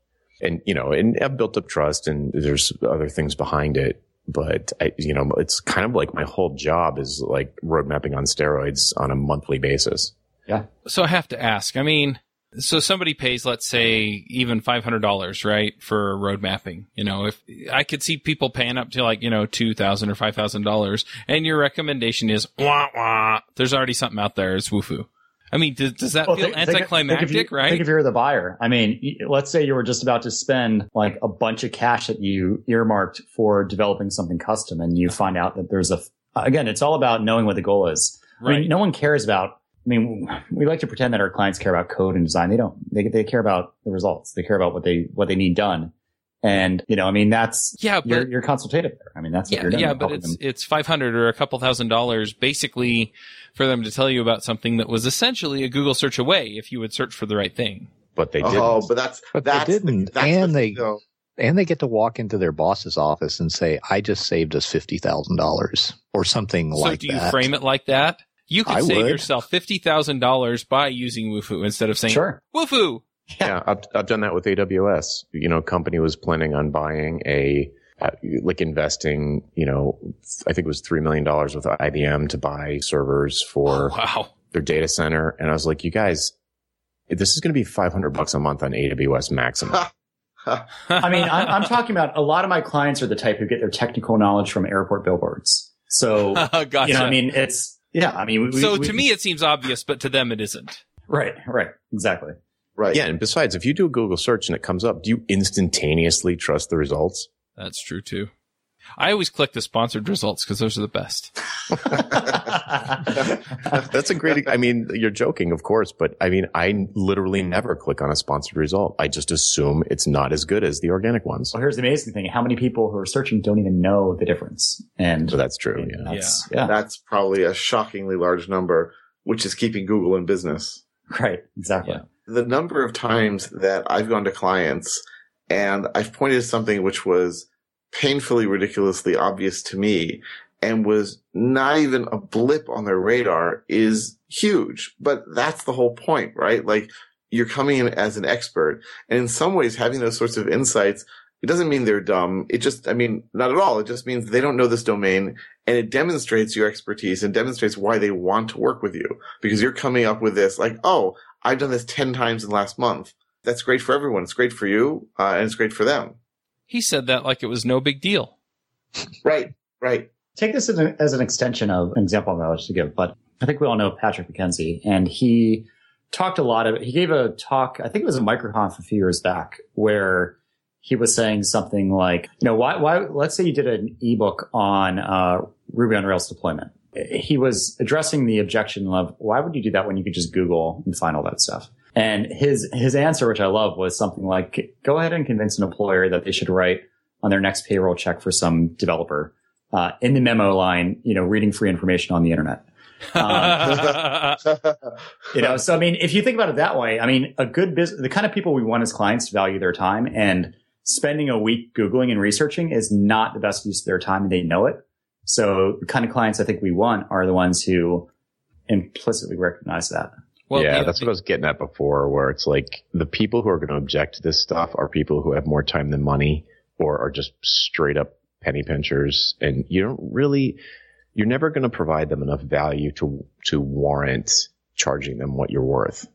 And, you know, and I've built up trust and there's other things behind it. But I, you know, it's kind of like my whole job is like road mapping on steroids on a monthly basis. Yeah. So I have to ask. I mean, So somebody pays, let's say, even five hundred dollars, right, for road mapping. You know, if I could see people paying up to like you know two thousand or five thousand dollars, and your recommendation is wah wah. There's already something out there. It's Wufoo. I mean, does, does that Well, feel think- anticlimactic, think if you, right? Think if you're the buyer. I mean, let's say you were just about to spend like a bunch of cash that you earmarked for developing something custom, and you find out that there's a. Again, it's all about knowing what the goal is. I mean, no one cares about. I mean, we like to pretend that our clients care about code and design. They don't. They they care about the results. They care about what they what they need done. And you know, I mean, that's yeah, but you're, you're consultative there. I mean, that's what yeah, you're doing. yeah, but it's them. it's five hundred or a couple thousand dollars, basically, for them to tell you about something that was essentially a Google search away if you would search for the right thing. But they oh, didn't. Oh, but that's But they that's the- didn't, that's and thing, they- though. and they get to walk into their boss's office and say, "I just saved us fifty thousand dollars" or something so like that. So, do you frame it like that? You could I save would. yourself fifty thousand dollars by using Wufoo instead of saying sure. Wufoo. Yeah, I've, I've done that with AWS. You know, company was planning on buying a, uh, like investing, you know, I think it was $3 million with IBM to buy servers for Wow. their data center. And I was like, you guys, this is going to be 500 bucks a month on AWS maximum. I mean, I'm, I'm talking about a lot of my clients are the type who get their technical knowledge from airport billboards. So gotcha. you know, I mean, it's yeah. I mean, we, so we- to me, it seems obvious, but to them, it isn't. right, right, exactly. right. yeah. And besides, if you do a Google search and it comes up, do you instantaneously trust the results? That's true too. I always click the sponsored results because those are the best. That's a great, I mean, you're joking, of course, but I mean, I literally never click on a sponsored result. I just assume it's not as good as the organic ones. well, here's the amazing thing: how many people who are searching don't even know the difference? And So that's true. Yeah. that's, yeah, That's probably a shockingly large number, which is keeping Google in business. right, exactly. Yeah. the number of times that I've gone to clients and I've pointed to something which was painfully ridiculously obvious to me and was not even a blip on their radar is huge. But that's the whole point, right? Like you're coming in as an expert and in some ways having those sorts of insights, it doesn't mean they're dumb. It just, I mean, not at all. It just means they don't know this domain and it demonstrates your expertise and demonstrates why they want to work with you because you're coming up with this like, oh, I've done this 10 times in the last month. That's great for everyone. It's great for you, uh, and it's great for them. He said that like it was no big deal. Right, right. Take this as an, as an extension of an example of knowledge to give, but I think we all know Patrick McKenzie, and he talked a lot of. He gave a talk, I think it was a MicroConf a few years back, where he was saying something like, you know, why, why? Let's say you did an ebook on uh, Ruby on Rails deployment. He was addressing the objection of why would you do that when you could just Google and find all that stuff. And his his answer, which I love, was something like, "Go ahead and convince an employer that they should write on their next payroll check for some developer." uh, in the memo line, you know, reading free information on the internet. You know, so I mean, if you think about it that way, I mean, a good business, the kind of people we want as clients to value their time and spending a week Googling and researching is not the best use of their time and they know it. So the kind of clients I think we want are the ones who implicitly recognize that. Well, yeah, that's what I was getting at before, where it's like the people who are going to object to this stuff are people who have more time than money or are just straight up penny pinchers. And you don't really, you're never going to provide them enough value to, to warrant charging them what you're worth.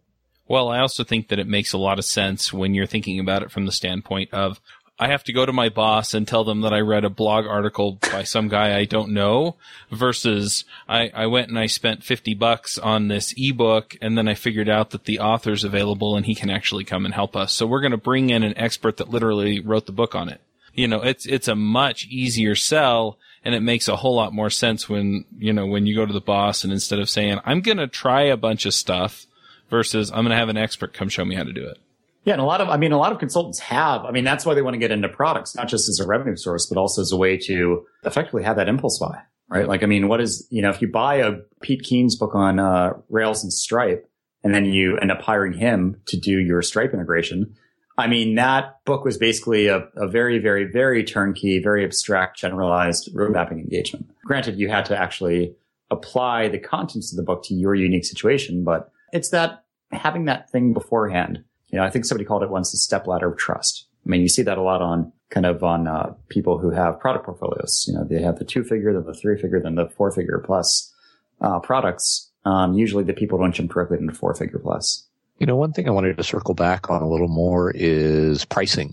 Well, I also think that it makes a lot of sense when you're thinking about it from the standpoint of I have to go to my boss and tell them that I read a blog article by some guy I don't know versus I, I went and I spent 50 bucks on this ebook and then I figured out that the author's available and he can actually come and help us. So we're going to bring in an expert that literally wrote the book on it. You know, it's, it's a much easier sell and it makes a whole lot more sense when, you know, when you go to the boss and instead of saying, I'm going to try a bunch of stuff, versus I'm going to have an expert come show me how to do it. Yeah, and a lot of, I mean, a lot of consultants have, I mean, that's why they want to get into products, not just as a revenue source, but also as a way to effectively have that impulse buy, right? Like, I mean, what is, you know, if you buy a Pete Keen's book on uh, Rails and Stripe, and then you end up hiring him to do your Stripe integration, I mean, that book was basically a, a very, very, very turnkey, very abstract, generalized road mapping engagement. Granted, you had to actually apply the contents of the book to your unique situation, but it's that having that thing beforehand. You know, I think somebody called it once the step ladder of trust. I mean, you see that a lot on kind of on uh, people who have product portfolios. You know, they have the two figure, then the three figure, then the four figure plus uh, products. Um, usually the people don't jump directly into four figure plus. You know, one thing I wanted to circle back on a little more is pricing.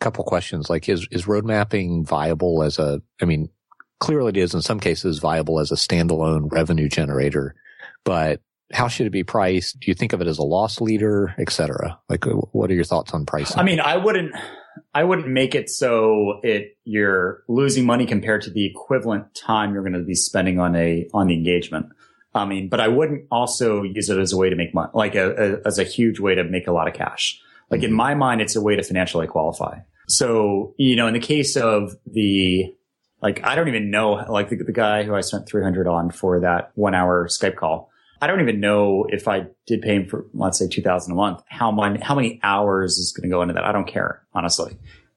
A couple questions like is is road mapping viable as a I mean, clearly it is in some cases viable as a standalone revenue generator, but how should it be priced? Do you think of it as a loss leader, et cetera? Like, uh, what are your thoughts on pricing? I mean, I wouldn't, I wouldn't make it so it you're losing money compared to the equivalent time you're going to be spending on a on the engagement. I mean, but I wouldn't also use it as a way to make money, like a, a, as a huge way to make a lot of cash. Like in mm-hmm. my mind, it's a way to financially qualify. So, you know, in the case of the, like, I don't even know, like the, the guy who I spent 300 on for that one hour Skype call. I don't even know if I did pay him for, let's say 2000 a month, how many, how many hours is going to go into that. I don't care, honestly.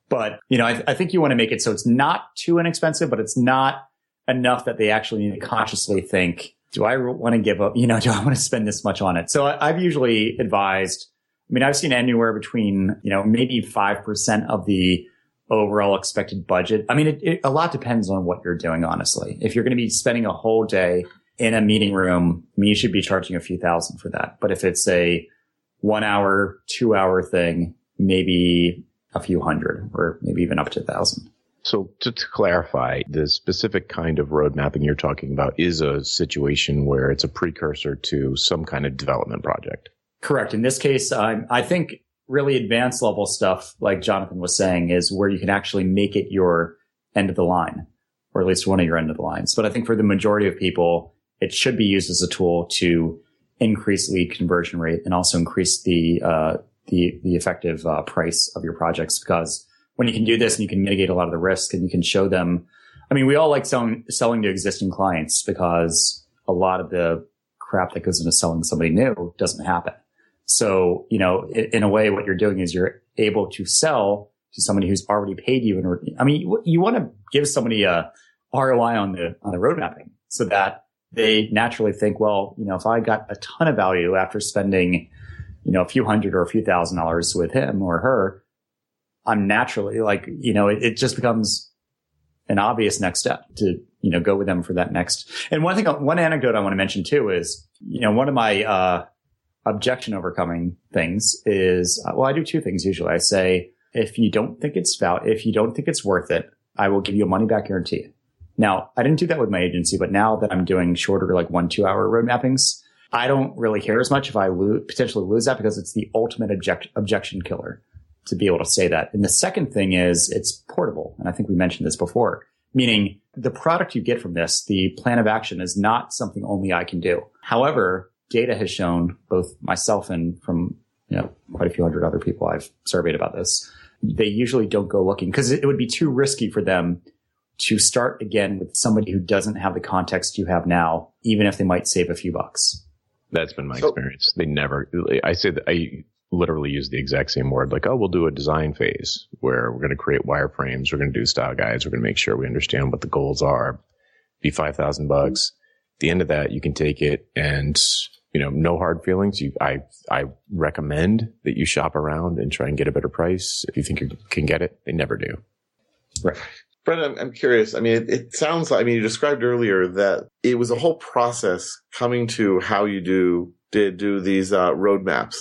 But, you know, I, I think you want to make it so it's not too inexpensive, but it's not enough that they actually need to consciously think, do I want to give up? You know, do I want to spend this much on it? So I, I've usually advised, I mean, I've seen anywhere between, you know, maybe 5% of the overall expected budget. I mean, it, it, a lot depends on what you're doing, honestly. If you're going to be spending a whole day in a meeting room, I mean, you should be charging a few thousand for that. But if it's a one hour, two hour thing, maybe a few hundred or maybe even up to a thousand. So to, to, clarify, the specific kind of road mapping you're talking about is a situation where it's a precursor to some kind of development project. Correct. In this case, um, I think really advanced level stuff, like Jonathan was saying, is where you can actually make it your end of the line, or at least one of your end of the lines. But I think for the majority of people, it should be used as a tool to increase lead conversion rate and also increase the uh, the the effective uh, price of your projects because when you can do this and you can mitigate a lot of the risk and you can show them. I mean, we all like selling, selling to existing clients because a lot of the crap that goes into selling somebody new doesn't happen. So, you know, in, a way, what you're doing is you're able to sell to somebody who's already paid you. And I mean, you, you want to give somebody a ROI on the, on the road mapping so that they naturally think, well, you know, if I got a ton of value after spending, you know, a few hundred or a few thousand dollars with him or her, I'm naturally like, you know, it, it, just becomes an obvious next step to, you know, go with them for that next. And one thing, one anecdote I want to mention too is, you know, one of my, uh, objection overcoming things is, uh, well, I do two things usually. I say, if you don't think it's val, if you don't think it's worth it, I will give you a money back guarantee. Now, I didn't do that with my agency, but now that I'm doing shorter, like one, two hour road mappings, I don't really care as much if I potentially lose that because it's the ultimate object, objection killer to be able to say that. And the second thing is it's portable. And I think we mentioned this before, meaning the product you get from this, the plan of action is not something only I can do. However, data has shown both myself and from, you know, quite a few hundred other people I've surveyed about this. They usually don't go looking because it would be too risky for them to start again with somebody who doesn't have the context you have now, even if they might save a few bucks. That's been my so, experience. They never, I say that I, literally use the exact same word. Like, oh, we'll do a design phase where we're going to create wireframes. We're going to do style guides. We're going to make sure we understand what the goals are. Be 5,000 bucks. At the end of that, you can take it and, you know, no hard feelings. You, I, I recommend that you shop around and try and get a better price. If you think you can get it, they never do. Right. Brett, I'm, I'm curious. I mean, it, it sounds like, I mean, you described earlier that it was a whole process coming to how you do, did do these, uh, roadmaps.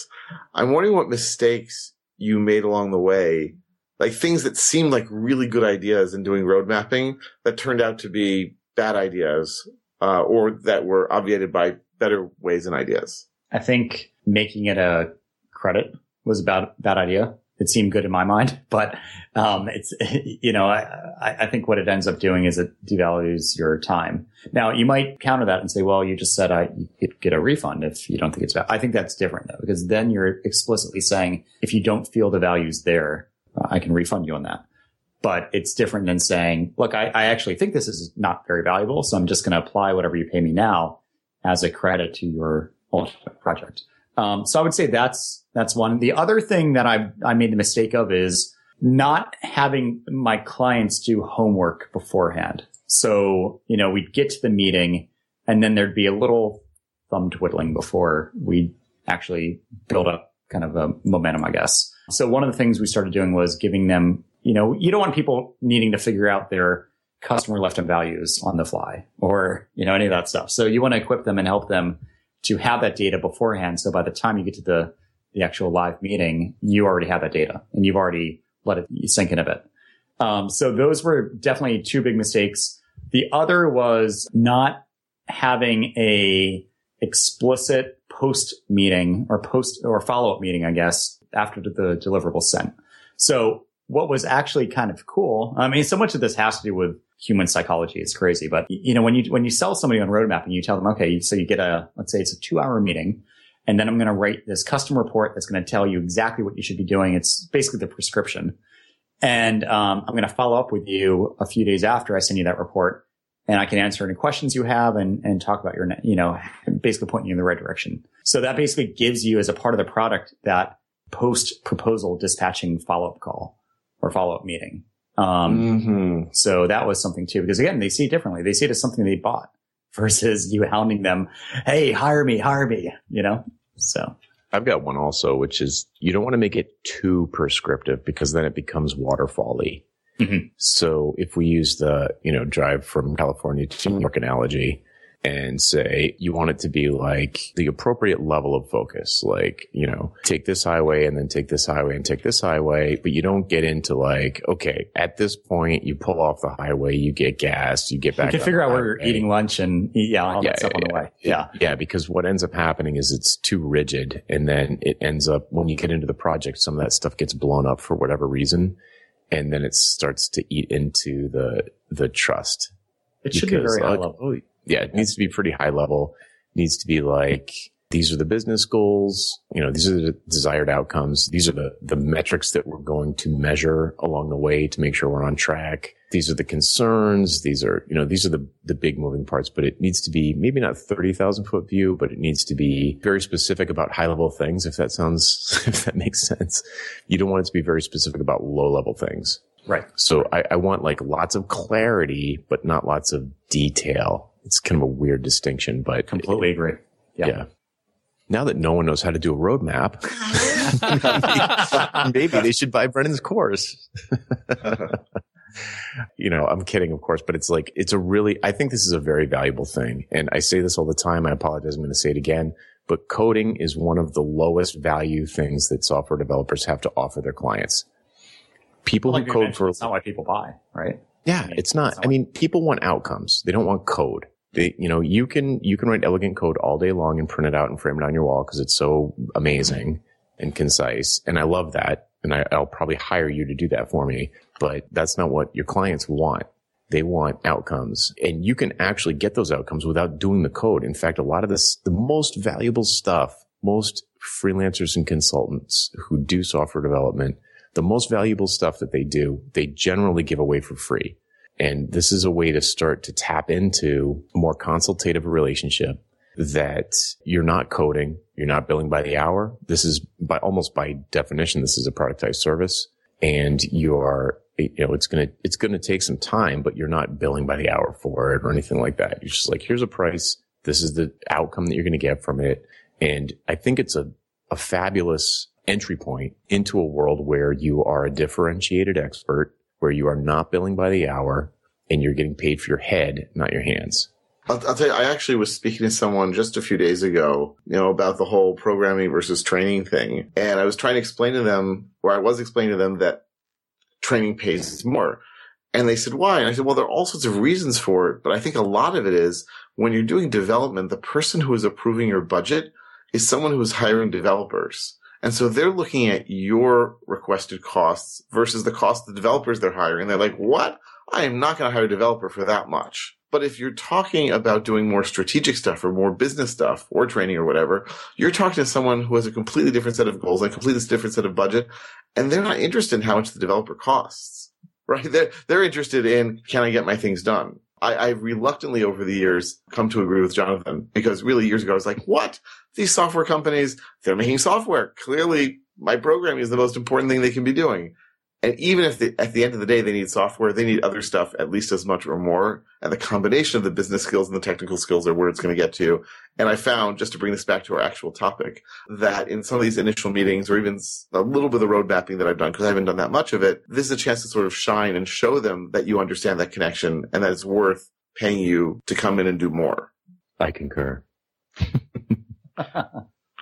I'm wondering what mistakes you made along the way, like things that seemed like really good ideas in doing road mapping that turned out to be bad ideas, uh, or that were obviated by better ways and ideas. I think making it a credit was a bad, bad idea it seemed good in my mind, but um, it's you know I, I think what it ends up doing is it devalues your time. Now you might counter that and say, well, you just said I get a refund if you don't think it's valid. I think that's different though because then you're explicitly saying if you don't feel the value's there, I can refund you on that. But it's different than saying, look, I, I actually think this is not very valuable, so I'm just going to apply whatever you pay me now as a credit to your project. Um, so I would say that's that's one. The other thing that I I made the mistake of is not having my clients do homework beforehand. So you know we'd get to the meeting and then there'd be a little thumb twiddling before we actually build up kind of a momentum, I guess. So one of the things we started doing was giving them, you know, you don't want people needing to figure out their customer lifetime values on the fly or, you know, any of that stuff. So you want to equip them and help them to have that data beforehand. So by the time you get to the the actual live meeting, you already have that data and you've already let it sink in a bit. Um, so those were definitely two big mistakes. The other was not having a explicit post meeting or post or follow up meeting, I guess, after the deliverable sent. So what was actually kind of cool. I mean, so much of this has to do with human psychology. It's crazy, but you know, when you, when you sell somebody on roadmap and you tell them, okay, so you get a, let's say it's a two hour meeting and then I'm going to write this custom report that's going to tell you exactly what you should be doing. It's basically the prescription. And, um, I'm going to follow up with you a few days after I send you that report and I can answer any questions you have and, and talk about your, you know, basically pointing you in the right direction. So that basically gives you as a part of the product that post proposal dispatching follow up call or follow up meeting. Um, mm-hmm. so that was something too, because again, they see it differently. They see it as something they bought versus you hounding them. Hey, hire me, hire me, you know? So I've got one also, which is you don't want to make it too prescriptive because then it becomes waterfally. Mm-hmm. So if we use the, you know, drive from California to New York analogy, and say you want it to be like the appropriate level of focus. Like, you know, take this highway and then take this highway and take this highway, but you don't get into like, okay, at this point you pull off the highway, you get gas, you get back. You can figure out where you're eating lunch and yeah, all yeah, that stuff yeah, on the way. Yeah. Yeah. Because what ends up happening is it's too rigid. And then it ends up when you get into the project, some of that stuff gets blown up for whatever reason. And then it starts to eat into the, the trust. It should because, be very high level. Oh, yeah, it needs to be pretty high level. It needs to be like, these are the business goals. You know, these are the desired outcomes. These are the, the metrics that we're going to measure along the way to make sure we're on track. These are the concerns. These are, you know, these are the, the big moving parts, but it needs to be maybe not 30,000 foot view, but it needs to be very specific about high level things. If that sounds, if that makes sense, you don't want it to be very specific about low level things. Right. So I, I want like lots of clarity, but not lots of detail it's kind of a weird distinction, but completely agree. Yeah. yeah. Now that no one knows how to do a roadmap, maybe, maybe they should buy Brennan's course. you know, I'm kidding, of course, but it's like, it's a really, I think this is a very valuable thing. And I say this all the time. I apologize. I'm going to say it again, but coding is one of the lowest value things that software developers have to offer their clients. People well, like who code for, it's not why people buy, right? Yeah, it's not. I mean, people want outcomes. They don't want code. They, you know, you can, you can write elegant code all day long and print it out and frame it on your wall because it's so amazing and concise. And I love that. And I, I'll probably hire you to do that for me, but that's not what your clients want. They want outcomes and you can actually get those outcomes without doing the code. In fact, a lot of this, the most valuable stuff, most freelancers and consultants who do software development the most valuable stuff that they do, they generally give away for free. And this is a way to start to tap into a more consultative relationship that you're not coding, you're not billing by the hour. This is by almost by definition, this is a productized service and you are, you know, it's going to, it's going to take some time, but you're not billing by the hour for it or anything like that. You're just like, here's a price. This is the outcome that you're going to get from it. And I think it's a, a fabulous entry point into a world where you are a differentiated expert, where you are not billing by the hour and you're getting paid for your head, not your hands. I'll, I'll, tell you, I actually was speaking to someone just a few days ago, you know, about the whole programming versus training thing. And I was trying to explain to them, or I was explaining to them that training pays more. And they said, why? And I said, well, there are all sorts of reasons for it, but I think a lot of it is when you're doing development, the person who is approving your budget is someone who is hiring developers. And so they're looking at your requested costs versus the cost of the developers they're hiring. They're like, what? I am not going to hire a developer for that much. But if you're talking about doing more strategic stuff or more business stuff or training or whatever, you're talking to someone who has a completely different set of goals and a completely different set of budget. And they're not interested in how much the developer costs, right? They're, they're interested in, can I get my things done? I, I reluctantly over the years come to agree with Jonathan because really years ago I was like, what? These software companies, they're making software. Clearly my programming is the most important thing they can be doing. And even if at the end of the day they need software, they need other stuff at least as much or more. And the combination of the business skills and the technical skills are where it's going to get to. And I found, just to bring this back to our actual topic, that in some of these initial meetings or even a little bit of the road mapping that I've done, because I haven't done that much of it, this is a chance to sort of shine and show them that you understand that connection and that it's worth paying you to come in and do more. I concur.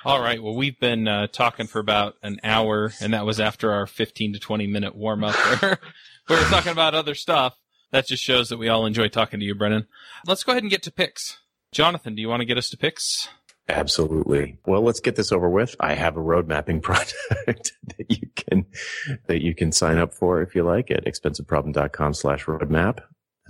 All right. Well, we've been uh, talking for about an hour, and that was after our 15 to 20 minute warm up we were talking about other stuff. That just shows that we all enjoy talking to you, Brennan. Let's go ahead and get to picks. Jonathan, do you want to get us to picks? Absolutely. Well, let's get this over with. I have a road mapping project that you can that you can sign up for if you like at expensiveproblem.com slash roadmap.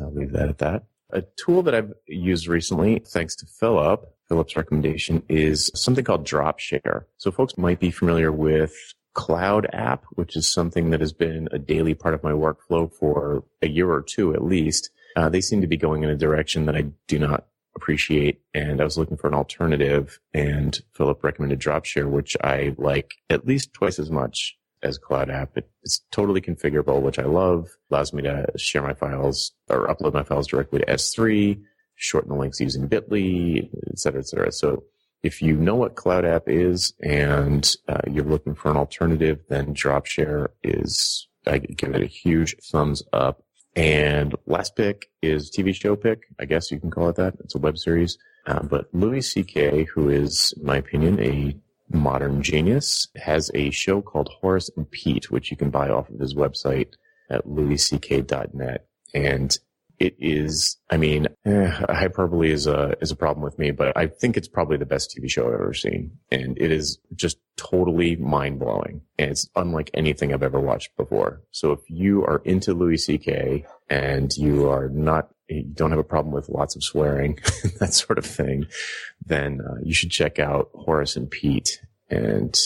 I'll leave that at that. A tool that I've used recently, thanks to Philip, Philip's recommendation is something called Dropshare. So folks might be familiar with Cloud App, which is something that has been a daily part of my workflow for a year or two at least. Uh, they seem to be going in a direction that I do not appreciate. And I was looking for an alternative and Philip recommended Dropshare, which I like at least twice as much as Cloud App. It, it's totally configurable, which I love. Allows me to share my files or upload my files directly to S3, shorten the links using Bitly, et cetera, et cetera. So if you know what Cloud App is and uh, you're looking for an alternative, then Dropshare is, I give it a huge thumbs up. And last pick is TV show pick. I guess you can call it that. It's a web series. Uh, but Louis C.K., who is, in my opinion, a modern genius, has a show called Horace and Pete, which you can buy off of his website at louisck.net. And it is, I mean, eh, hyperbole is a, is a problem with me, but I think it's probably the best TV show I've ever seen. And it is just totally mind blowing. And it's unlike anything I've ever watched before. So if you are into Louis C.K. and you are not, you don't have a problem with lots of swearing, that sort of thing, then uh, you should check out Horace and Pete and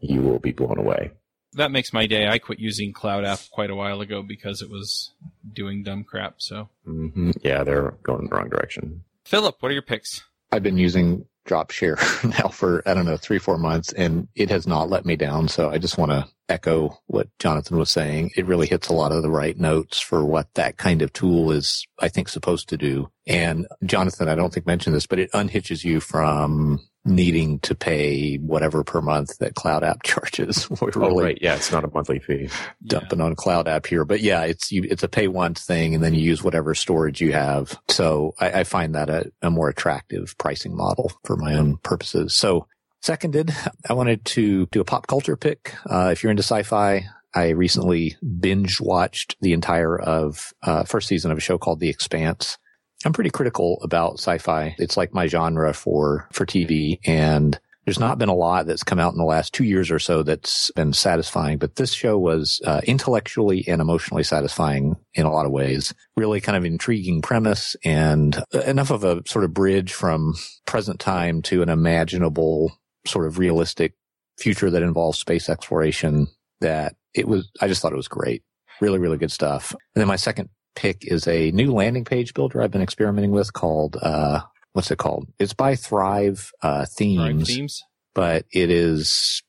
you will be blown away that makes my day. I quit using Cloud App quite a while ago because it was doing dumb crap. So mm-hmm. yeah, they're going in the wrong direction. Philip, what are your picks? I've been using Dropshare now for I don't know three four months, and it has not let me down. So I just want to echo what Jonathan was saying. It really hits a lot of the right notes for what that kind of tool is, I think, supposed to do. And Jonathan, I don't think mentioned this, but it unhitches you from needing to pay whatever per month that Cloud App charges. We're oh, really right. Yeah, it's not a monthly fee. Dumping yeah. on Cloud App here, but yeah, it's you, it's a pay once thing, and then you use whatever storage you have. So I, I find that a, a more attractive pricing model for my own purposes. So seconded, I wanted to do a pop culture pick. Uh, if you're into sci-fi, I recently binge watched the entire of uh, first season of a show called The Expanse. I'm pretty critical about sci-fi. It's like my genre for, for TV and there's not been a lot that's come out in the last two years or so that's been satisfying, but this show was uh, intellectually and emotionally satisfying in a lot of ways. Really kind of intriguing premise and enough of a sort of bridge from present time to an imaginable sort of realistic future that involves space exploration that it was, I just thought it was great. Really, really good stuff. And then my second pick is a new landing page builder I've been experimenting with called, uh, what's it called? It's by Thrive, uh, Themes. Thrive Themes? But it is,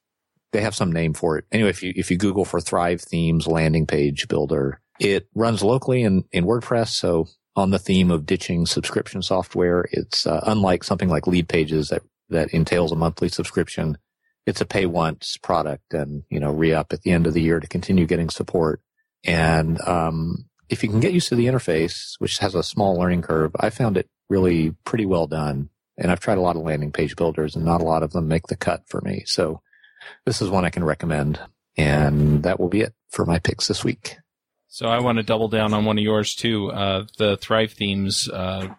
they have some name for it. Anyway, if you, if you Google for Thrive Themes landing page builder, it runs locally in, in WordPress. So on the theme of ditching subscription software, it's, uh, unlike something like Leadpages that, that entails a monthly subscription. It's a pay once product and, you know, re up at the end of the year to continue getting support. And, um, if you can get used to the interface, which has a small learning curve, I found it really pretty well done. And I've tried a lot of landing page builders and not a lot of them make the cut for me. So this is one I can recommend. And that will be it for my picks this week. So I want to double down on one of yours too. Uh, the Thrive Themes, uh,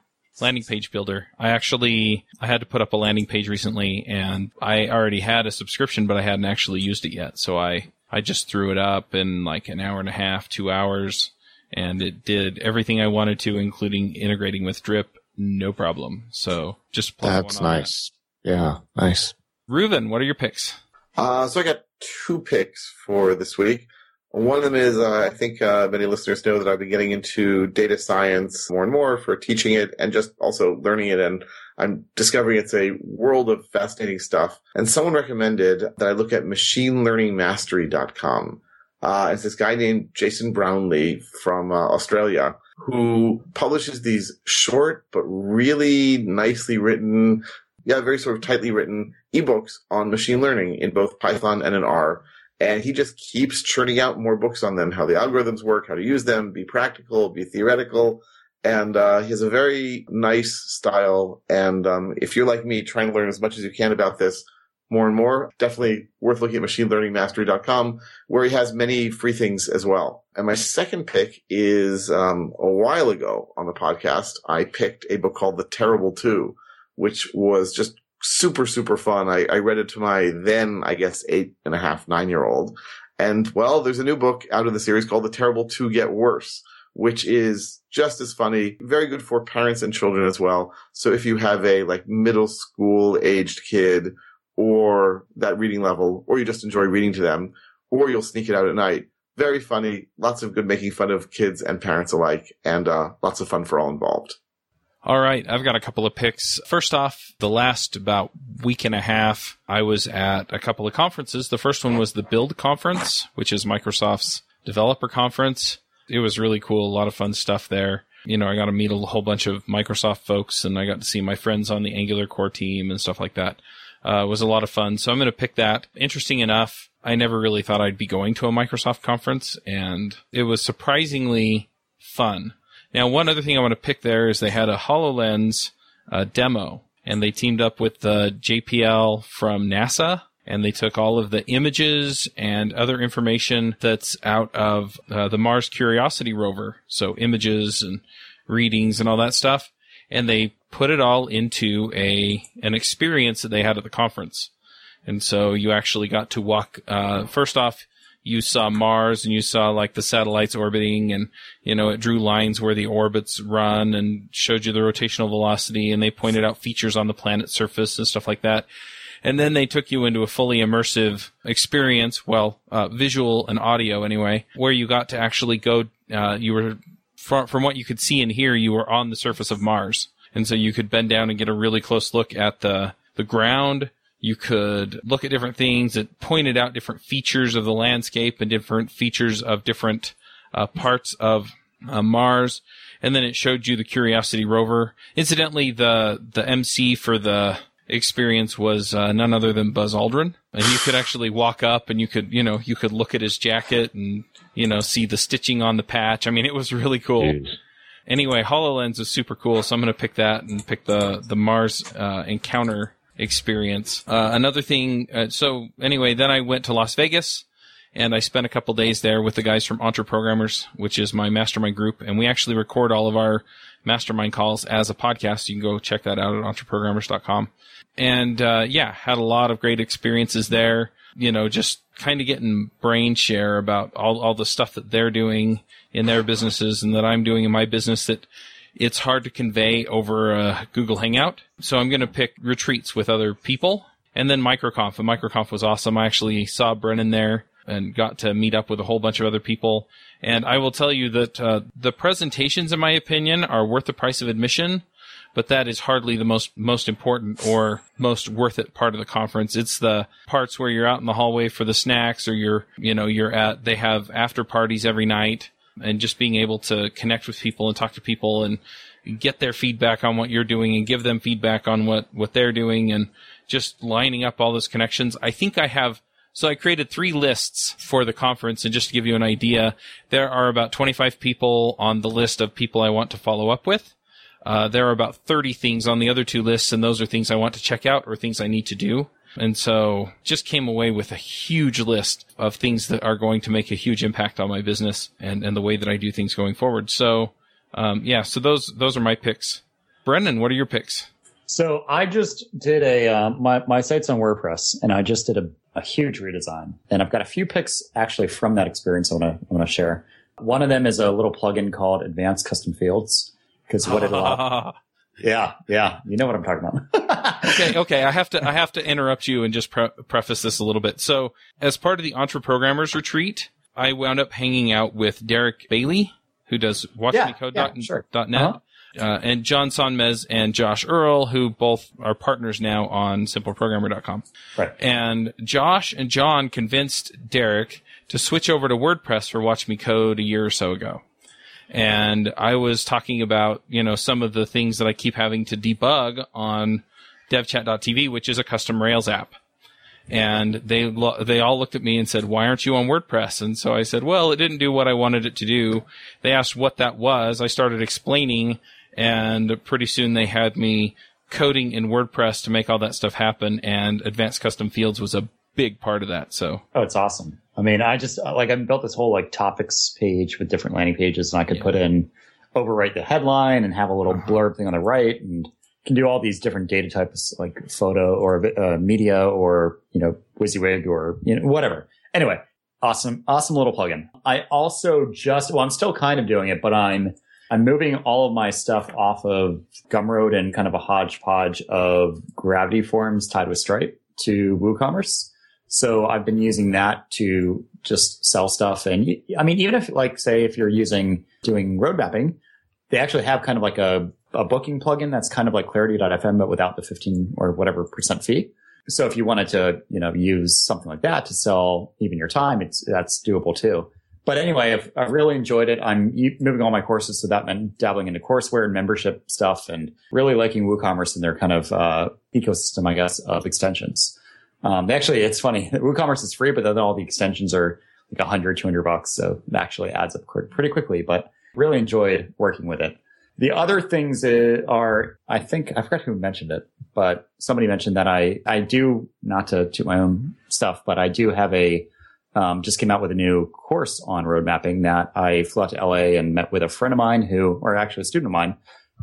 landing page builder. I actually, I had to put up a landing page recently and I already had a subscription, but I hadn't actually used it yet. So I, I just threw it up in like an hour and a half, two hours and it did everything I wanted to, including integrating with Drip, no problem. So just that's nice. That. Yeah, nice. Reuven, what are your picks? Uh, so I got two picks for this week. One of them is uh, I think uh, many listeners know that I've been getting into data science more and more for teaching it and just also learning it. And I'm discovering it's a world of fascinating stuff. And someone recommended that I look at machinelearningmastery.com. Uh, it's this guy named Jason Brownlee from uh, Australia who publishes these short but really nicely written, yeah, very sort of tightly written ebooks on machine learning in both Python and in R. And he just keeps churning out more books on them, how the algorithms work, how to use them, be practical, be theoretical. And uh, he has a very nice style. And um, if you're like me, trying to learn as much as you can about this, more and more. Definitely worth looking at machinelearningmastery.com where he has many free things as well. And my second pick is um, a while ago on the podcast, I picked a book called The Terrible Two, which was just super, super fun. I, I read it to my then, I guess, eight and a half, nine year old. And well, there's a new book out of the series called The Terrible Two Get Worse, which is just as funny, very good for parents and children as well. So if you have a like middle school aged kid or that reading level, or you just enjoy reading to them, or you'll sneak it out at night, very funny, lots of good making fun of kids and parents alike, and uh, lots of fun for all involved. All right, I've got a couple of picks. First off, the last about week and a half, I was at a couple of conferences. The first one was the Build Conference, which is Microsoft's developer conference. It was really cool, a lot of fun stuff there. You know, I got to meet a whole bunch of Microsoft folks and I got to see my friends on the Angular core team and stuff like that. Uh, was a lot of fun. So I'm going to pick that. Interesting enough, I never really thought I'd be going to a Microsoft conference and it was surprisingly fun. Now, one other thing I want to pick there is they had a HoloLens uh, demo and they teamed up with the JPL from NASA and they took all of the images and other information that's out of uh, the Mars Curiosity rover. So images and readings and all that stuff. And they put it all into a, an experience that they had at the conference. And so you actually got to walk, uh, first off, you saw Mars and you saw like the satellites orbiting and, you know, it drew lines where the orbits run and showed you the rotational velocity and they pointed out features on the planet's surface and stuff like that. And then they took you into a fully immersive experience, well, uh, visual and audio anyway, where you got to actually go, uh, you were, from, from what you could see and hear, you were on the surface of Mars. And so you could bend down and get a really close look at the, the ground, you could look at different things. It pointed out different features of the landscape and different features of different uh, parts of uh, Mars. And then it showed you the Curiosity rover. Incidentally, the the MC for the experience was uh, none other than Buzz Aldrin, and you could actually walk up and you could you know you could look at his jacket and you know see the stitching on the patch. I mean, it was really cool. Anyway, Hololens is super cool, so I'm going to pick that and pick the the Mars uh, encounter experience. Uh, another thing, uh, so anyway, then I went to Las Vegas and I spent a couple days there with the guys from Entre Programmers, which is my mastermind group, and we actually record all of our mastermind calls as a podcast. You can go check that out at entreprogrammers.com. And uh, yeah, had a lot of great experiences there. You know, just kind of getting brain share about all all the stuff that they're doing in their businesses and that I'm doing in my business that it's hard to convey over a Google Hangout. So I'm going to pick retreats with other people and then MicroConf. And MicroConf was awesome. I actually saw Brennan there and got to meet up with a whole bunch of other people. And I will tell you that uh, the presentations, in my opinion, are worth the price of admission. But that is hardly the most most important or most worth it part of the conference. It's the parts where you're out in the hallway for the snacks, or you're you know you're at. They have after parties every night, and just being able to connect with people and talk to people and get their feedback on what you're doing and give them feedback on what what they're doing and just lining up all those connections. I think I have so I created three lists for the conference and just to give you an idea, there are about 25 people on the list of people I want to follow up with. Uh, there are about 30 things on the other two lists and those are things I want to check out or things I need to do. And so just came away with a huge list of things that are going to make a huge impact on my business and, and the way that I do things going forward. So, um, yeah, so those, those are my picks. Brennan, what are your picks? So I just did a uh, my my site's on WordPress, and I just did a, a huge redesign, and I've got a few picks actually from that experience. I want to I want to share. One of them is a little plugin called Advanced Custom Fields because what it allows. Yeah, yeah, you know what I'm talking about. okay, okay. I have to I have to interrupt you and just pre- preface this a little bit. So, as part of the Entre Programmers retreat, I wound up hanging out with Derick Bailey, who does WatchMeCode.net. Yeah, yeah, sure. Uh-huh. Uh, and John Sonmez and Josh Earl, who both are partners now on simpleprogrammer.com. Right. And Josh and John convinced Derek to switch over to WordPress for Watch Me Code a year or so ago. And I was talking about, you know, some of the things that I keep having to debug on devchat.tv, which is a custom Rails app. And they lo- they all looked at me and said, "Why aren't you on WordPress?" And so I said, "Well, it didn't do what I wanted it to do." They asked what that was. I started explaining, and pretty soon they had me coding in WordPress to make all that stuff happen, and advanced custom fields was a big part of that. So, oh, it's awesome. I mean, I just like I built this whole like topics page with different landing pages, and I could yeah. put in overwrite the headline and have a little blurb thing on the right, and can do all these different data types like photo or uh, media or you know WYSIWYG or you know whatever. Anyway, awesome, awesome little plugin. I also just well, I'm still kind of doing it, but I'm I'm moving all of my stuff off of Gumroad and kind of a hodgepodge of gravity forms tied with Stripe to WooCommerce. So I've been using that to just sell stuff. And I mean, even if like, say, if you're using doing road mapping, they actually have kind of like a, a booking plugin that's kind of like clarity.fm, but without the 15 or whatever percent fee. So if you wanted to, you know, use something like that to sell even your time, it's, that's doable too. But anyway, I've, I've really enjoyed it. I'm moving all my courses to that and dabbling into courseware and membership stuff and really liking WooCommerce and their kind of, uh, ecosystem, I guess, of extensions. Um, actually, it's funny. WooCommerce is free, but then all the extensions are like 100, 200 bucks. So it actually adds up pretty quickly, but really enjoyed working with it. The other things are, I think, I forgot who mentioned it, but somebody mentioned that I, I do, not to toot my own stuff, but I do have a um, just came out with a new course on road mapping that I flew out to LA and met with a friend of mine who, or actually a student of mine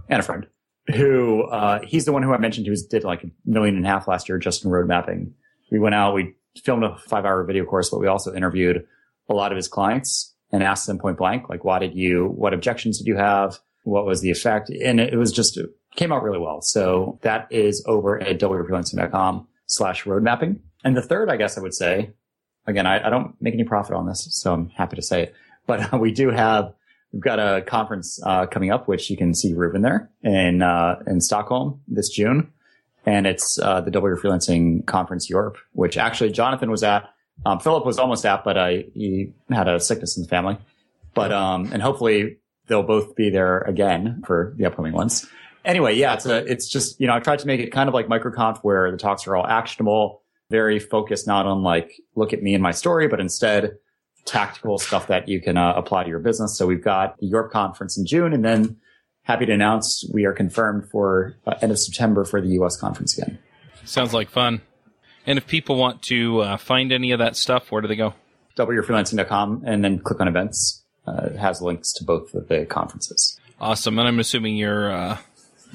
and a friend who, uh, he's the one who I mentioned who did like a million and a half last year just in road mapping. We went out, we filmed a five hour video course, but we also interviewed a lot of his clients and asked them point blank, like, why did you, what objections did you have? What was the effect? And it was just, it came out really well. So that is over at wfreelancing.com slash road mapping. And the third, I guess I would say, again, I, I, don't make any profit on this, so I'm happy to say it. But we do have we've got a conference uh, coming up, which you can see Reuven there in uh, in Stockholm this June, and it's uh, the Double your Freelancing Conference Europe, which actually Jonathan was at. Um, Philip was almost at, but I, he had a sickness in the family. But um, and hopefully they'll both be there again for the upcoming ones. Anyway, yeah, it's a, it's just you know I tried to make it kind of like MicroConf where the talks are all actionable very focused not on like look at me and my story, but instead tactical stuff that you can uh, apply to your business. So we've got the Europe conference in June, and then happy to announce we are confirmed for uh, end of September for the U.S. conference again. Sounds like fun. And if people want to uh, find any of that stuff, where do they go? wfreelancing.com and then click on events. Uh, it has links to both of the conferences. Awesome. And I'm assuming your uh,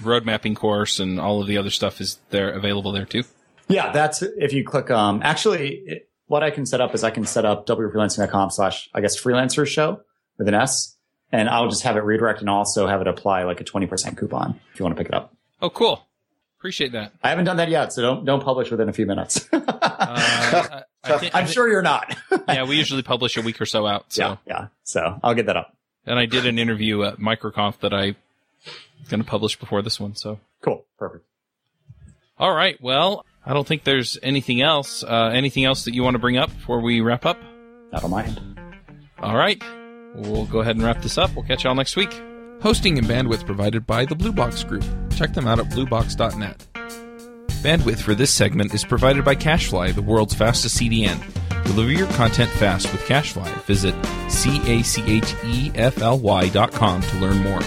road mapping course and all of the other stuff is there available there too. Yeah, that's if you click. Um, actually, it, what I can set up is I can set up wfreelancing.com slash I guess freelancer show with an S, and I'll just have it redirect and also have it apply like a twenty percent coupon if you want to pick it up. Oh, cool. Appreciate that. I haven't done that yet, so don't don't publish within a few minutes. uh, I, am sure you're not. yeah, we usually publish a week or so out. So. Yeah, yeah. So I'll get that up. And I did an interview at MicroConf that I'm going to publish before this one. So cool, perfect. All right. Well, I don't think there's anything else. Uh, anything else that you want to bring up before we wrap up? Not on my end. All right. We'll go ahead and wrap this up. We'll catch y'all next week. Hosting and bandwidth provided by the Blue Box Group. Check them out at bluebox.net. Bandwidth for this segment is provided by CacheFly, the world's fastest CDN. Deliver your content fast with CacheFly. Visit C A C H E F L Y dot com to learn more.